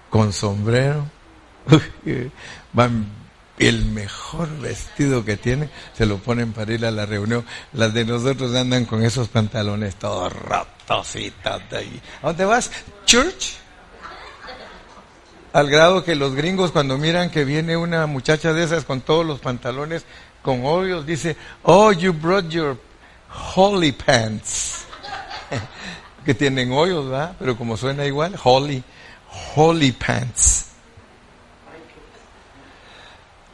con sombrero, van el mejor vestido que tienen, se lo ponen para ir a la reunión. Las de nosotros andan con esos pantalones todos rotos y todo. ¿A dónde vas? Church. Al grado que los gringos cuando miran que viene una muchacha de esas con todos los pantalones con hoyos, dice, oh, you brought your holy pants. que tienen hoyos, ¿verdad? Pero como suena igual, holy, holy pants.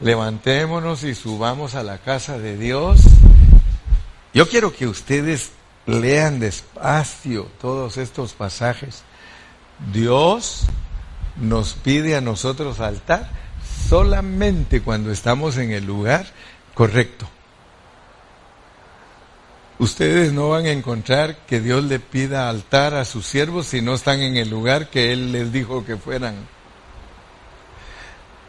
Levantémonos y subamos a la casa de Dios. Yo quiero que ustedes lean despacio todos estos pasajes. Dios nos pide a nosotros altar solamente cuando estamos en el lugar correcto. Ustedes no van a encontrar que Dios le pida altar a sus siervos si no están en el lugar que Él les dijo que fueran.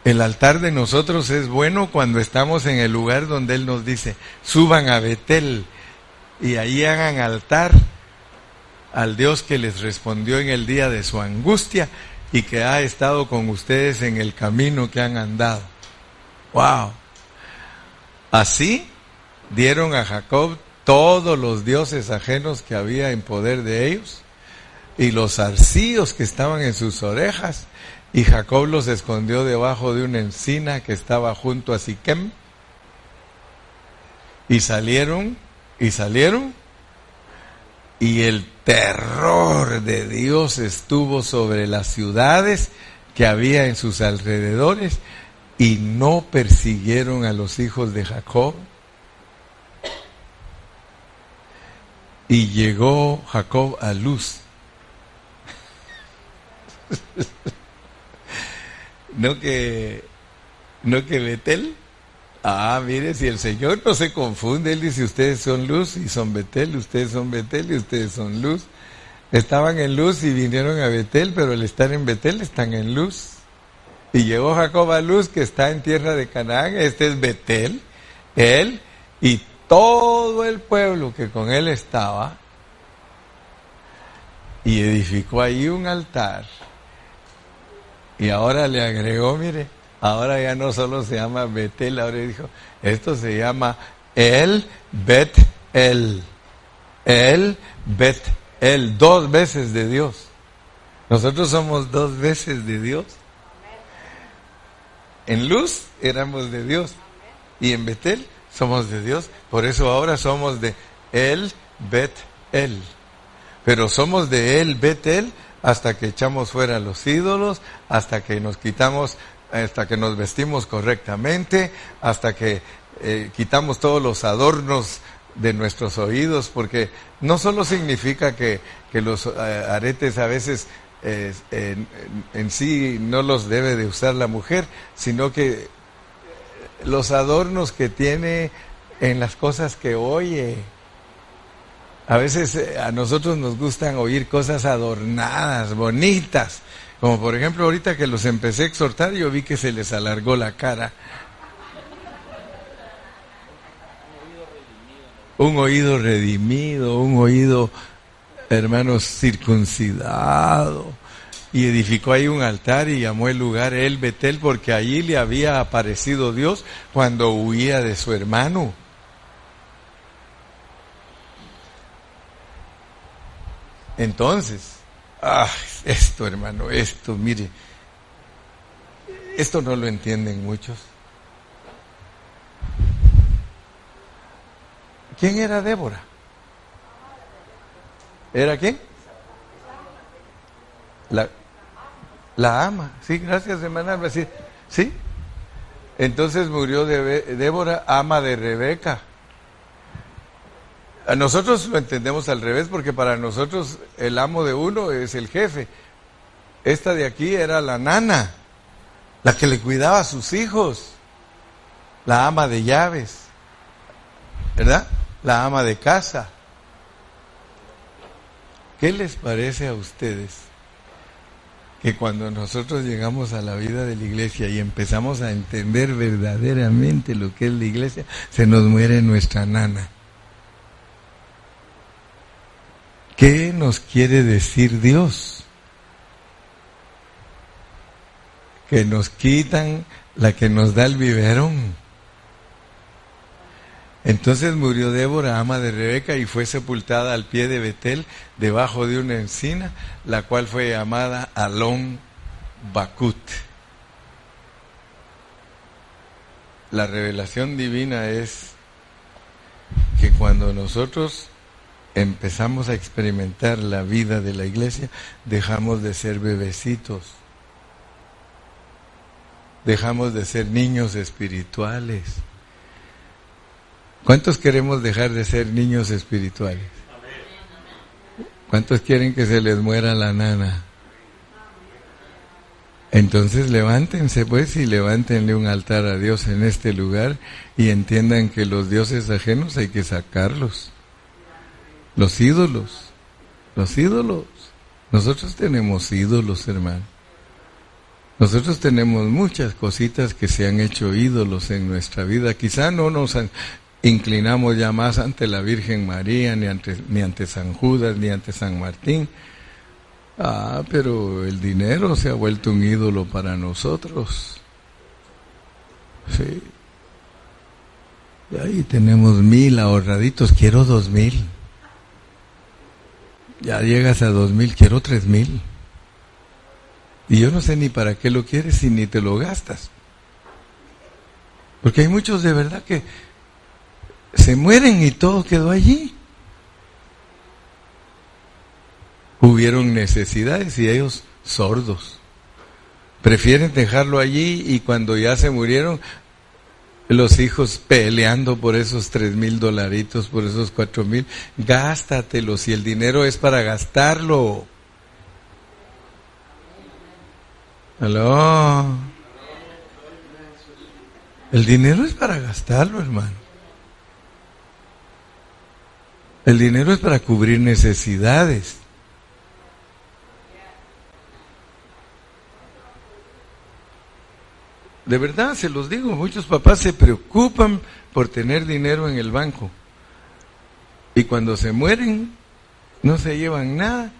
El altar de nosotros es bueno cuando estamos en el lugar donde Él nos dice, suban a Betel y ahí hagan altar al Dios que les respondió en el día de su angustia y que ha estado con ustedes en el camino que han andado. ¡Wow! Así dieron a Jacob todos los dioses ajenos que había en poder de ellos y los arcillos que estaban en sus orejas. Y Jacob los escondió debajo de una encina que estaba junto a Siquem. Y salieron y salieron. Y el terror de Dios estuvo sobre las ciudades que había en sus alrededores y no persiguieron a los hijos de Jacob. Y llegó Jacob a Luz. no que no que Betel Ah, mire, si el Señor no se confunde, Él dice, ustedes son luz y son Betel, ustedes son Betel y ustedes son luz. Estaban en luz y vinieron a Betel, pero al estar en Betel están en luz. Y llegó Jacob a luz, que está en tierra de Canaán, este es Betel, él y todo el pueblo que con él estaba, y edificó ahí un altar. Y ahora le agregó, mire, Ahora ya no solo se llama Betel, ahora dijo, esto se llama El Bet El. El El, dos veces de Dios. Nosotros somos dos veces de Dios. En luz éramos de Dios y en Betel somos de Dios. Por eso ahora somos de El Bet El. Pero somos de El Betel hasta que echamos fuera los ídolos, hasta que nos quitamos hasta que nos vestimos correctamente, hasta que eh, quitamos todos los adornos de nuestros oídos, porque no solo significa que, los eh, aretes a veces eh, en, sí no los debe de usar la mujer, sino que los adornos que tiene en las cosas que oye. A veces eh, a nosotros nos gustan oír cosas adornadas, bonitas. Como por ejemplo ahorita que los empecé a exhortar, yo vi que se les alargó la cara. Un oído redimido, un oído, hermanos, circuncidado. Y edificó ahí un altar y llamó el lugar El Betel porque allí le había aparecido Dios cuando huía de su hermano. Entonces, ah, esto hermano, esto, mire, esto no lo entienden muchos. ¿Quién era Débora? ¿Era quién? La, la ama, sí, gracias hermana. Sí, sí. Entonces murió Débora, ama de Rebeca. A nosotros lo entendemos al revés porque para nosotros el amo de uno es el jefe. Esta de aquí era la nana, la que le cuidaba a sus hijos, la ama de llaves, ¿verdad? La ama de casa. ¿Qué les parece a ustedes que cuando nosotros llegamos a la vida de la iglesia y empezamos a entender verdaderamente lo que es la iglesia, se nos muere nuestra nana? ¿Qué nos quiere decir Dios? Que nos quitan la que nos da el biberón. Entonces murió Débora, ama de Rebeca, y fue sepultada al pie de Betel, debajo de una encina, la cual fue llamada Alon Bakut. La revelación divina es que cuando nosotros empezamos a experimentar la vida de la iglesia, dejamos de ser bebecitos, dejamos de ser niños espirituales. ¿Cuántos queremos dejar de ser niños espirituales? ¿Cuántos quieren que se les muera la nana? Entonces levántense pues y levántenle un altar a Dios en este lugar y entiendan que los dioses ajenos hay que sacarlos. Los ídolos, los ídolos. Nosotros tenemos ídolos, hermano. Nosotros tenemos muchas cositas que se han hecho ídolos en nuestra vida. Quizá no nos inclinamos ya más ante la Virgen María, ni ante, ni ante San Judas, ni ante San Martín. Ah, pero el dinero se ha vuelto un ídolo para nosotros. Sí. Y ahí tenemos mil ahorraditos, quiero dos mil. Ya llegas a dos mil, quiero tres mil. Y yo no sé ni para qué lo quieres y ni te lo gastas. Porque hay muchos de verdad que se mueren y todo quedó allí. Hubieron necesidades y ellos sordos. Prefieren dejarlo allí y cuando ya se murieron, los hijos peleando por esos tres mil dolaritos, por esos cuatro mil, gástatelos y el dinero es para gastarlo. ¿Aló? El dinero es para gastarlo, hermano. El dinero es para cubrir necesidades. De verdad, se los digo, muchos papás se preocupan por tener dinero en el banco. Y cuando se mueren, no se llevan nada,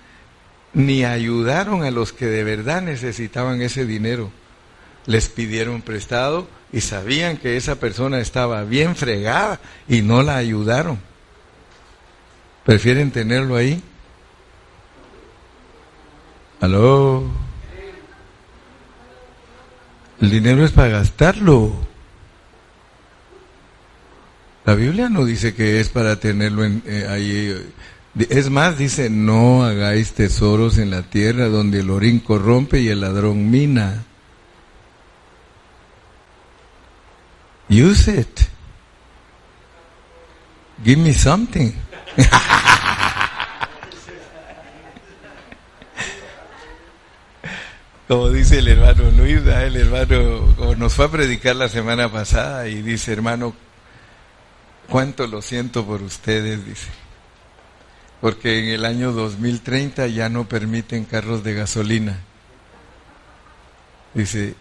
ni ayudaron a los que de verdad necesitaban ese dinero. Les pidieron prestado y sabían que esa persona estaba bien fregada y no la ayudaron. Prefieren tenerlo ahí. Aló. El dinero es para gastarlo. La Biblia no dice que es para tenerlo en, eh, ahí. Es más, dice, no hagáis tesoros en la tierra donde el orín corrompe y el ladrón mina. Use it. Give me something. como dice el hermano Luis, el hermano nos fue a predicar la semana pasada y dice, hermano, cuánto lo siento por ustedes, dice. porque en el año 2030 ya no permiten carros de gasolina. Dice,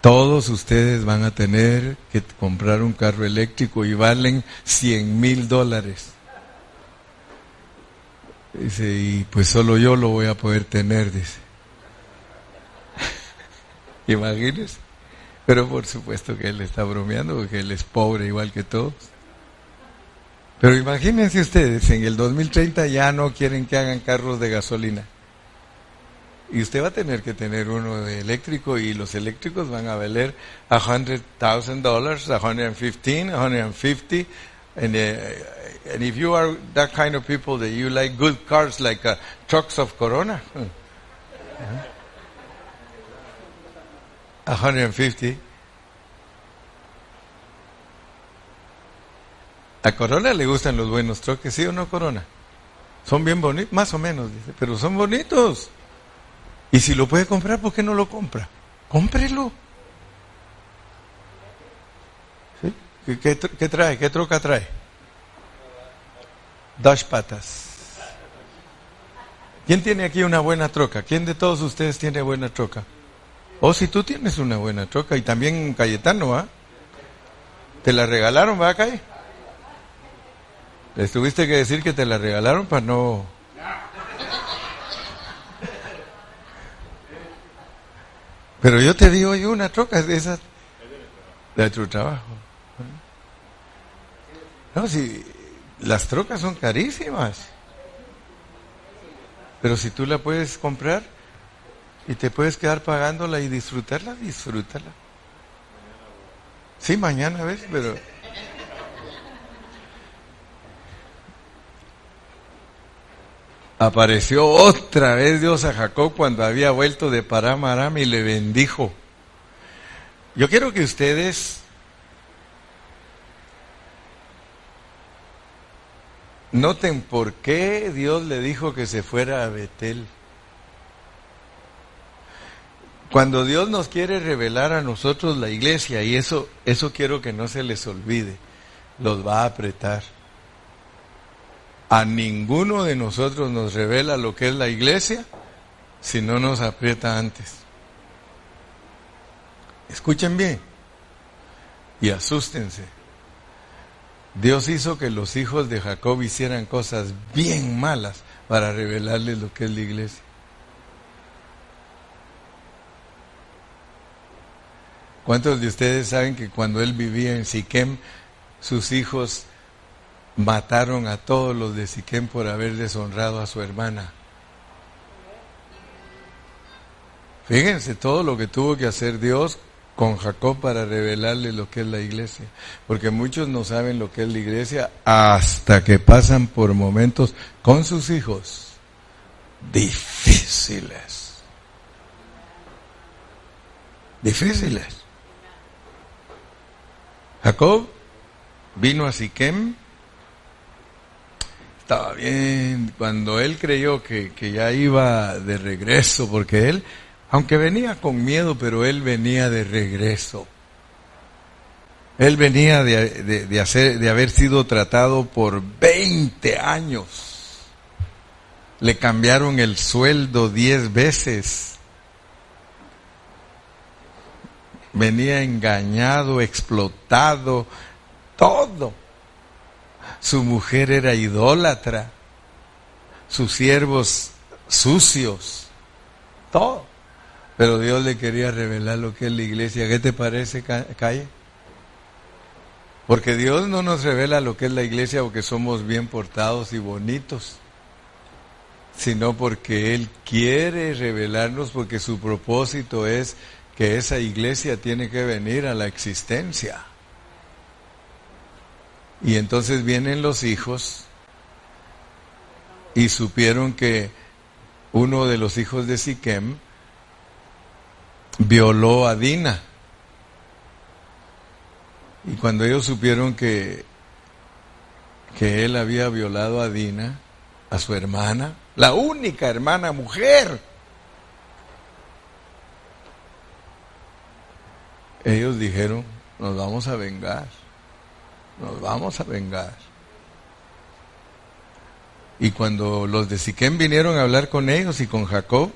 todos ustedes van a tener que comprar un carro eléctrico y valen 100 mil dólares. Dice, y pues solo yo lo voy a poder tener, dice. Imagínense. Pero por supuesto que él está bromeando porque él es pobre igual que todos. Pero imagínense ustedes, en el 2030 ya no quieren que hagan carros de gasolina. Y usted va a tener que tener uno de eléctrico y los eléctricos van a valer $100,000, dólares, 115, 150. And, uh, and if you are that kind of people that you like good cars like uh, trucks of Corona, 150. A Corona le gustan los buenos troques, ¿sí o no, Corona? Son bien bonitos, más o menos, dice, pero son bonitos. Y si lo puede comprar, ¿por qué no lo compra? Cómprelo. ¿Sí? ¿Qué, trae? ¿Qué troca trae? Dos patas. ¿Quién tiene aquí una buena troca? ¿Quién de todos ustedes tiene buena troca? O si tú tienes una buena troca y también Cayetano, ¿ah? ¿Te la regalaron, va, Calle? Les tuviste que decir que te la regalaron para no... Pero yo te digo, yo una troca de esas de tu trabajo. No, si las trocas son carísimas. Pero si tú la puedes comprar y te puedes quedar pagándola y disfrutarla, disfrútala. Sí, mañana ves, pero Apareció otra vez Dios a Jacob cuando había vuelto de Param Aram y le bendijo. Yo quiero que ustedes noten por qué Dios le dijo que se fuera a Betel. Cuando Dios nos quiere revelar a nosotros la iglesia, y eso, eso quiero que no se les olvide, los va a apretar. A ninguno de nosotros nos revela lo que es la iglesia si no nos aprieta antes. Escuchen bien y asústense. Dios hizo que los hijos de Jacob hicieran cosas bien malas para revelarles lo que es la iglesia. ¿Cuántos de ustedes saben que cuando él vivía en Siquem, sus hijos mataron a todos los de Siquem por haber deshonrado a su hermana. Fíjense todo lo que tuvo que hacer Dios con Jacob para revelarle lo que es la iglesia. Porque muchos no saben lo que es la iglesia hasta que pasan por momentos con sus hijos difíciles. Difíciles. Jacob vino a Siquem estaba bien, cuando él creyó que, ya iba de regreso, porque él, aunque venía con miedo, pero él venía de regreso. Él venía de, hacer, de haber sido tratado por 20 años. Le cambiaron el sueldo 10 veces. Venía engañado, explotado, todo. Su mujer era idólatra, sus siervos sucios, todo. Pero Dios le quería revelar lo que es la iglesia. ¿Qué te parece, Calle? Porque Dios no nos revela lo que es la iglesia porque somos bien portados y bonitos, sino porque Él quiere revelarnos porque su propósito es que esa iglesia tiene que venir a la existencia. Y entonces vienen los hijos y supieron que uno de los hijos de Siquem violó a Dina. Y cuando ellos supieron que, que él había violado a Dina, a su hermana, la única hermana mujer, ellos dijeron, nos vamos a vengar nos vamos a vengar. Y cuando los de Siquem vinieron a hablar con ellos y con Jacob,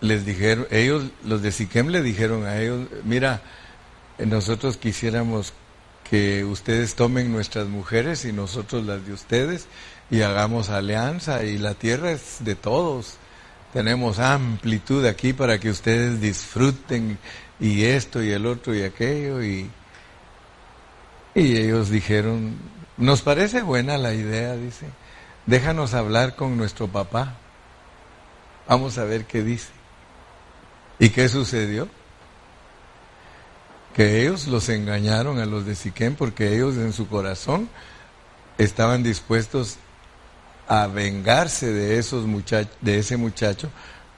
les dijeron, ellos, los de Siquem le dijeron a ellos, mira, nosotros quisiéramos que ustedes tomen nuestras mujeres y nosotros las de ustedes y hagamos alianza y la tierra es de todos. Tenemos amplitud aquí para que ustedes disfruten y esto y el otro y aquello y, y ellos dijeron, nos parece buena la idea, dice, déjanos hablar con nuestro papá, vamos a ver qué dice. ¿Y qué sucedió? Que ellos los engañaron a los de Siquem porque ellos en su corazón estaban dispuestos a vengarse de esos de ese muchacho,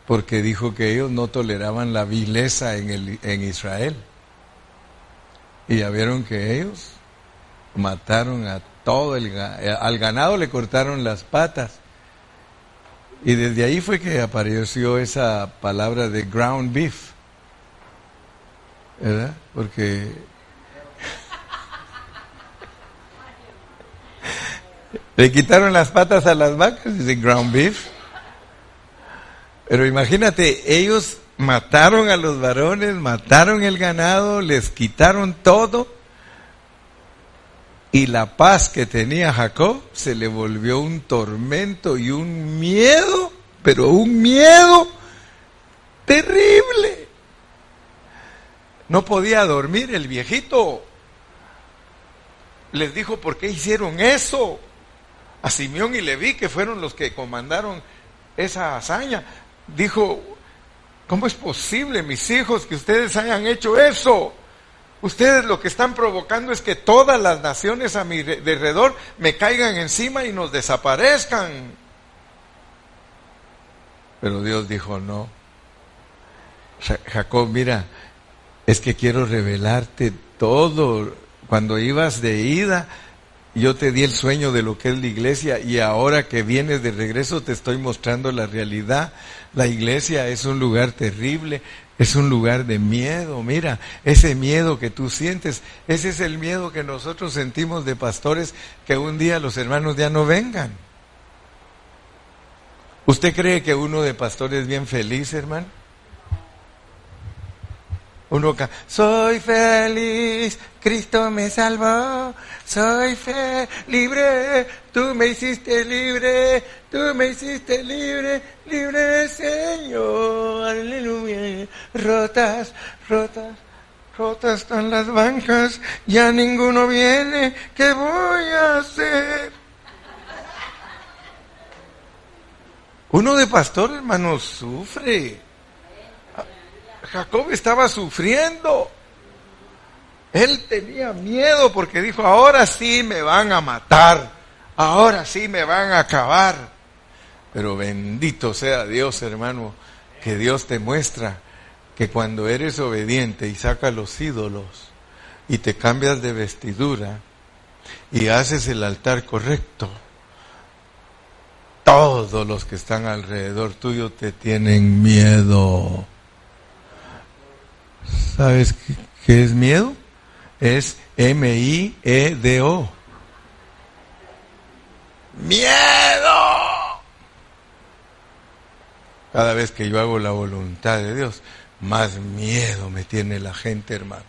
porque dijo que ellos no toleraban la vileza en, el, en Israel. Y ya vieron que ellos mataron a todo el al ganado le cortaron las patas. Y desde ahí fue que apareció esa palabra de ground beef. ¿Verdad? Porque Le quitaron las patas a las vacas, dice ground beef. Pero imagínate, ellos mataron a los varones, mataron el ganado, les quitaron todo. Y la paz que tenía Jacob se le volvió un tormento y un miedo, pero un miedo terrible. No podía dormir el viejito. Les dijo, ¿por qué hicieron eso? a Simeón y Leví, que fueron los que comandaron esa hazaña. Dijo, ¿cómo es posible, mis hijos, que ustedes hayan hecho eso? Ustedes lo que están provocando es que todas las naciones a mi alrededor me caigan encima y nos desaparezcan. Pero Dios dijo, no. Jacob, mira, es que quiero revelarte todo. Cuando ibas de ida, yo te di el sueño de lo que es la iglesia y ahora que vienes de regreso te estoy mostrando la realidad. La iglesia es un lugar terrible, es un lugar de miedo. Mira, ese miedo que tú sientes, ese es el miedo que nosotros sentimos de pastores que un día los hermanos ya no vengan. ¿Usted cree que uno de pastores es bien feliz, hermano? Uno acá, soy feliz, Cristo me salvó, soy fe, libre, tú me hiciste libre, tú me hiciste libre, libre Señor, aleluya. Rotas, rotas, rotas están las bancas, ya ninguno viene, ¿qué voy a hacer? Uno de pastor, hermano, sufre. Jacob estaba sufriendo. Él tenía miedo porque dijo, ahora sí me van a matar, ahora sí me van a acabar. Pero bendito sea Dios, hermano, que Dios te muestra que cuando eres obediente y sacas los ídolos y te cambias de vestidura y haces el altar correcto, todos los que están alrededor tuyo te tienen miedo. ¿Sabes qué, es miedo? Es M-I-E-D-O. ¡Miedo! Cada vez que yo hago la voluntad de Dios, más miedo me tiene la gente, hermano.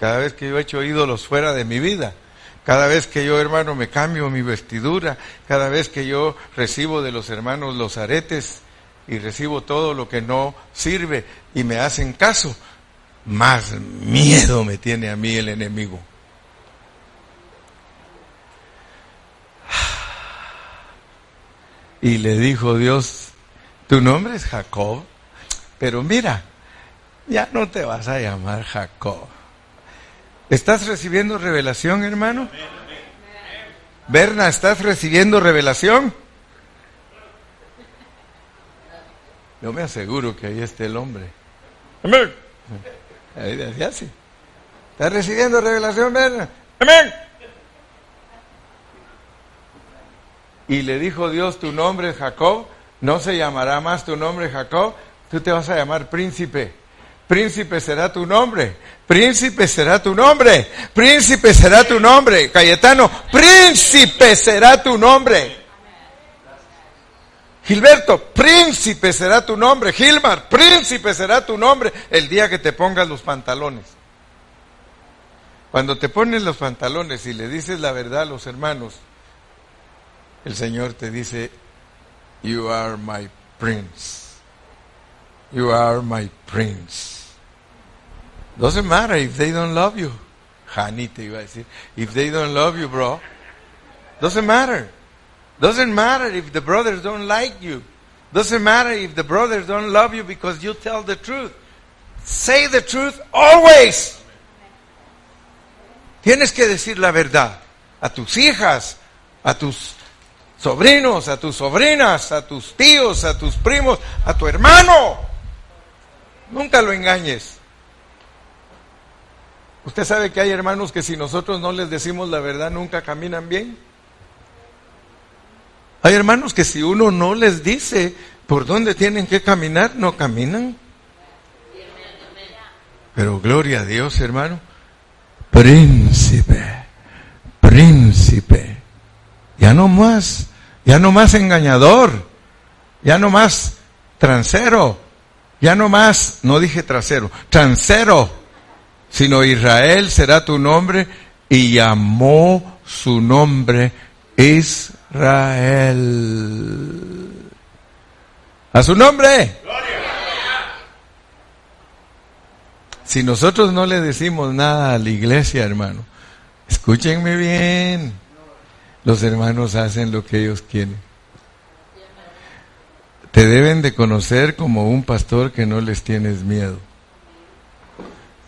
Cada vez que yo he hecho ídolos fuera de mi vida, cada vez que yo, hermano, me cambio mi vestidura, cada vez que yo recibo de los hermanos los aretes, y recibo todo lo que no sirve y me hacen caso, más miedo me tiene a mí el enemigo. Y le dijo Dios, tu nombre es Jacob, pero mira, ya no te vas a llamar Jacob. ¿Estás recibiendo revelación, hermano? Berna, ¿estás recibiendo revelación? Yo me aseguro que ahí está el hombre. Amén. Ahí decía así. ¿Está recibiendo revelación, verdad? Amén. Y le dijo Dios, tu nombre es Jacob, no se llamará más tu nombre Jacob, tú te vas a llamar príncipe, Príncipe será tu nombre. Príncipe será tu nombre. Príncipe será tu nombre. Cayetano, príncipe será tu nombre. Gilberto, príncipe será tu nombre. Gilmar, príncipe será tu nombre el día que te pongas los pantalones. Cuando te pones los pantalones y le dices la verdad a los hermanos, el Señor te dice, You are my prince. You are my prince. Doesn't matter if they don't love you. Te iba a decir. If they don't love you, bro. Doesn't matter. Doesn't matter if the brothers don't like you. Doesn't matter if the brothers don't love you because you tell the truth. Say the truth always. Tienes que decir la verdad a tus hijas, a tus sobrinos, a tus sobrinas, a tus tíos, a tus primos, a tu hermano. Nunca lo engañes. Usted sabe que hay hermanos que si nosotros no les decimos la verdad nunca caminan bien. Hay hermanos que si uno no les dice por dónde tienen que caminar, no caminan. Pero gloria a Dios, hermano. Príncipe, príncipe. Ya no más, ya no más engañador, ya no más transero, ya no más, no dije trasero, transero, sino Israel será tu nombre y llamó su nombre Israel. Israel. A su nombre. Si nosotros no le decimos nada a la iglesia, hermano, escúchenme bien. Los hermanos hacen lo que ellos quieren. Te deben de conocer como un pastor que no les tienes miedo.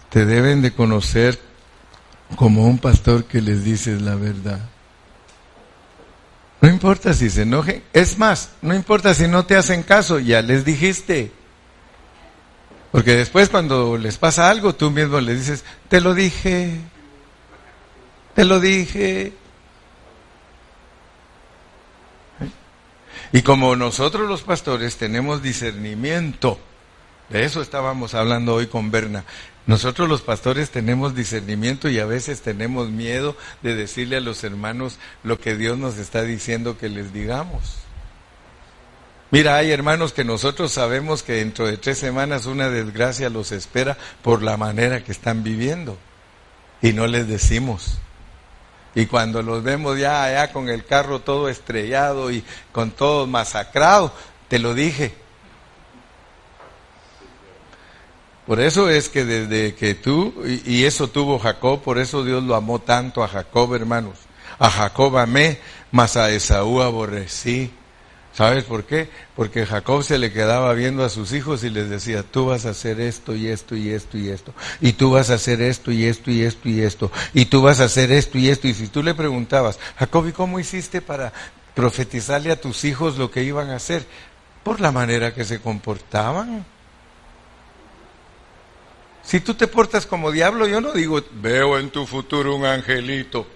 Te deben de conocer como un pastor que les dices la verdad. No importa si se enojen. Es más, no importa si no te hacen caso, ya les dijiste. Porque después cuando les pasa algo, tú mismo les dices, te lo dije, te lo dije. Y como nosotros los pastores tenemos discernimiento, de eso estábamos hablando hoy con Berna, nosotros los pastores tenemos discernimiento y a veces tenemos miedo de decirle a los hermanos lo que Dios nos está diciendo que les digamos. Mira, hay hermanos que nosotros sabemos que dentro de tres semanas una desgracia los espera por la manera que están viviendo y no les decimos. Y cuando los vemos ya allá con el carro todo estrellado y con todo masacrado, te lo dije, Por eso es que desde que tú, y, eso tuvo Jacob, por eso Dios lo amó tanto a Jacob, hermanos. A Jacob amé, mas a Esaú aborrecí. ¿Sabes por qué? Porque Jacob se le quedaba viendo a sus hijos y les decía, tú vas a hacer esto y esto y esto y esto, y tú vas a hacer esto y esto y esto y esto, y tú vas a hacer esto y esto. Y si tú le preguntabas, Jacob, ¿y cómo hiciste para profetizarle a tus hijos lo que iban a hacer? Por la manera que se comportaban. Si tú te portas como diablo, yo no digo, veo en tu futuro un angelito.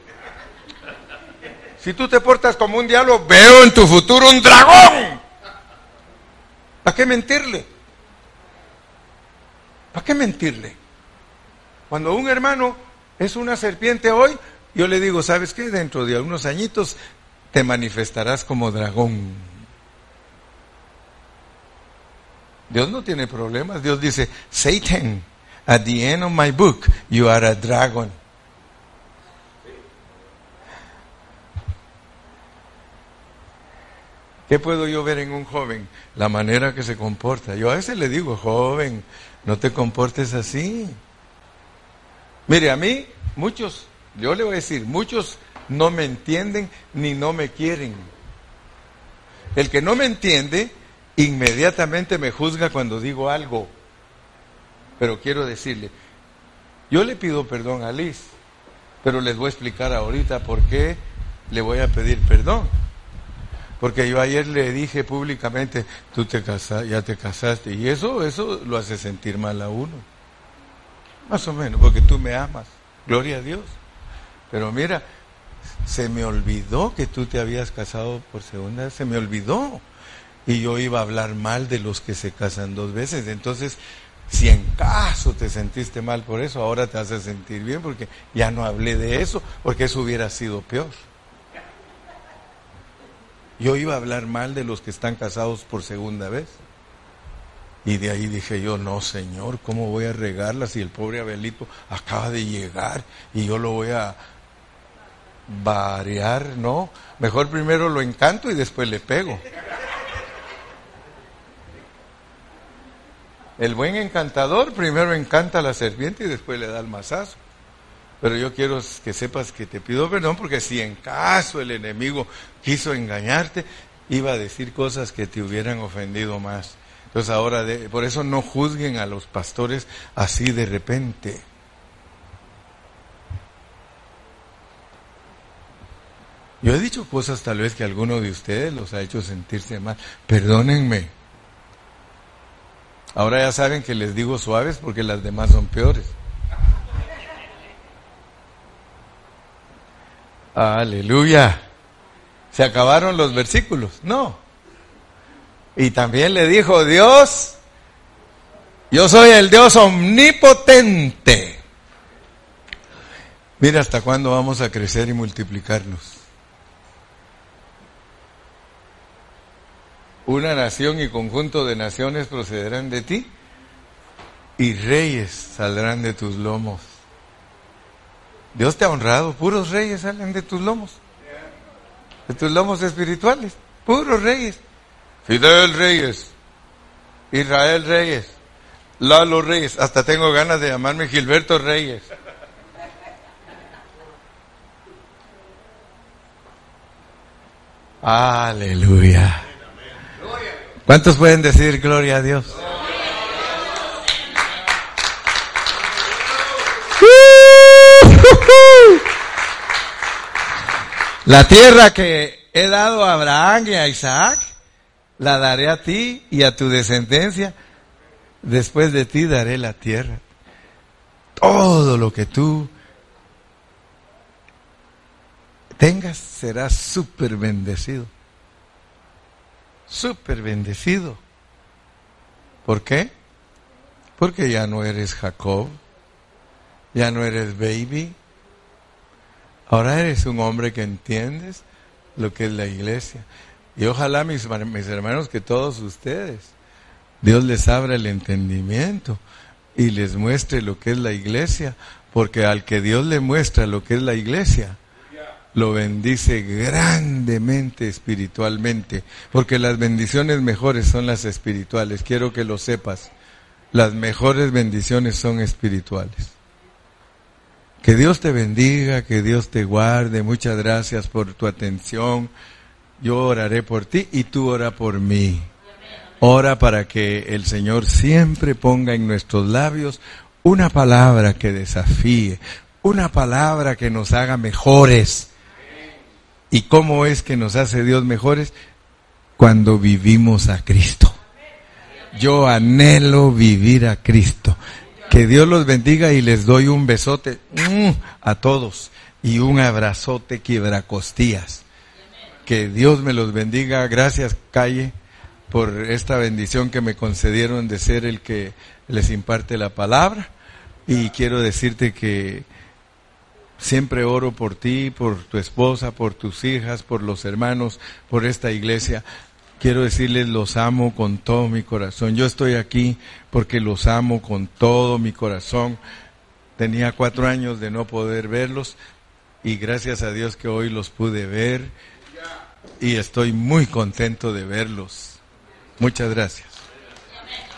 Si tú te portas como un diablo, veo en tu futuro un dragón. ¿Para qué mentirle? ¿Para qué mentirle? Cuando un hermano es una serpiente hoy, yo le digo, ¿sabes qué? Dentro de algunos añitos te manifestarás como dragón. Dios no tiene problemas. Dios dice, Satan, At the end of my book, you are a dragon. ¿Qué puedo yo ver en un joven? La manera que se comporta. Yo a veces le digo, joven, no te comportes así. Mire, a mí, muchos, yo le voy a decir, muchos no me entienden ni no me quieren. El que no me entiende, inmediatamente me juzga cuando digo algo. Pero quiero decirle, yo le pido perdón a Liz, pero les voy a explicar ahorita por qué le voy a pedir perdón. Porque yo ayer le dije públicamente, tú te casas, ya te casaste, y eso, eso lo hace sentir mal a uno. Más o menos, porque tú me amas. Gloria a Dios. Pero mira, se me olvidó que tú te habías casado por segunda vez, se me olvidó. Y yo iba a hablar mal de los que se casan dos veces. Entonces, Si en caso te sentiste mal por eso, ahora te hace sentir bien porque ya no hablé de eso, porque eso hubiera sido peor. Yo iba a hablar mal de los que están casados por segunda vez. Y de ahí dije yo, no señor, ¿cómo voy a regarla si el pobre Abelito acaba de llegar y yo lo voy a variar? No, mejor primero lo encanto y después le pego. El buen encantador primero encanta a la serpiente y después le da el mazazo. Pero yo quiero que sepas que te pido perdón porque si en caso el enemigo quiso engañarte, iba a decir cosas que te hubieran ofendido más. Entonces ahora, por eso no juzguen a los pastores así de repente. Yo he dicho cosas tal vez que alguno de ustedes los ha hecho sentirse mal. Perdónenme. Ahora ya saben que les digo suaves porque las demás son peores. Aleluya. ¿Se acabaron los versículos? No. Y también le dijo Dios, yo soy el Dios omnipotente. Mira hasta cuándo vamos a crecer y multiplicarnos. Una nación y conjunto de naciones procederán de ti y reyes saldrán de tus lomos. Dios te ha honrado, puros reyes salen de tus lomos, de tus lomos espirituales, puros reyes. Fidel Reyes, Israel Reyes, Lalo Reyes, hasta tengo ganas de llamarme Gilberto Reyes. Aleluya. ¿Cuántos pueden decir gloria a Dios? La tierra que he dado a Abraham y a Isaac, la daré a ti y a tu descendencia. Después de ti daré la tierra. Todo lo que tú tengas será súper bendecido súper bendecido. ¿Por qué? Porque ya no eres Jacob, ya no eres baby, ahora eres un hombre que entiendes lo que es la iglesia. Y ojalá mis, mis hermanos, que todos ustedes, Dios les abra el entendimiento y les muestre lo que es la iglesia, porque al que Dios le muestra lo que es la iglesia, lo bendice grandemente espiritualmente, porque las bendiciones mejores son las espirituales. Quiero que lo sepas. Las mejores bendiciones son espirituales. Que Dios te bendiga, que Dios te guarde. Muchas gracias por tu atención. Yo oraré por ti y tú ora por mí. Ora para que el Señor siempre ponga en nuestros labios una palabra que desafíe, una palabra que nos haga mejores, ¿Y cómo es que nos hace Dios mejores? Cuando vivimos a Cristo. Yo anhelo vivir a Cristo. Que Dios los bendiga y les doy un besote mm, a todos y un abrazote quiebracostías. Que Dios me los bendiga. Gracias, Calle, por esta bendición que me concedieron de ser el que les imparte la palabra. Y quiero decirte que Siempre oro por ti, por tu esposa, por tus hijas, por los hermanos, por esta iglesia. Quiero decirles, los amo con todo mi corazón. Yo estoy aquí porque los amo con todo mi corazón. Tenía cuatro años de no poder verlos y gracias a Dios que hoy los pude ver y estoy muy contento de verlos. Muchas gracias.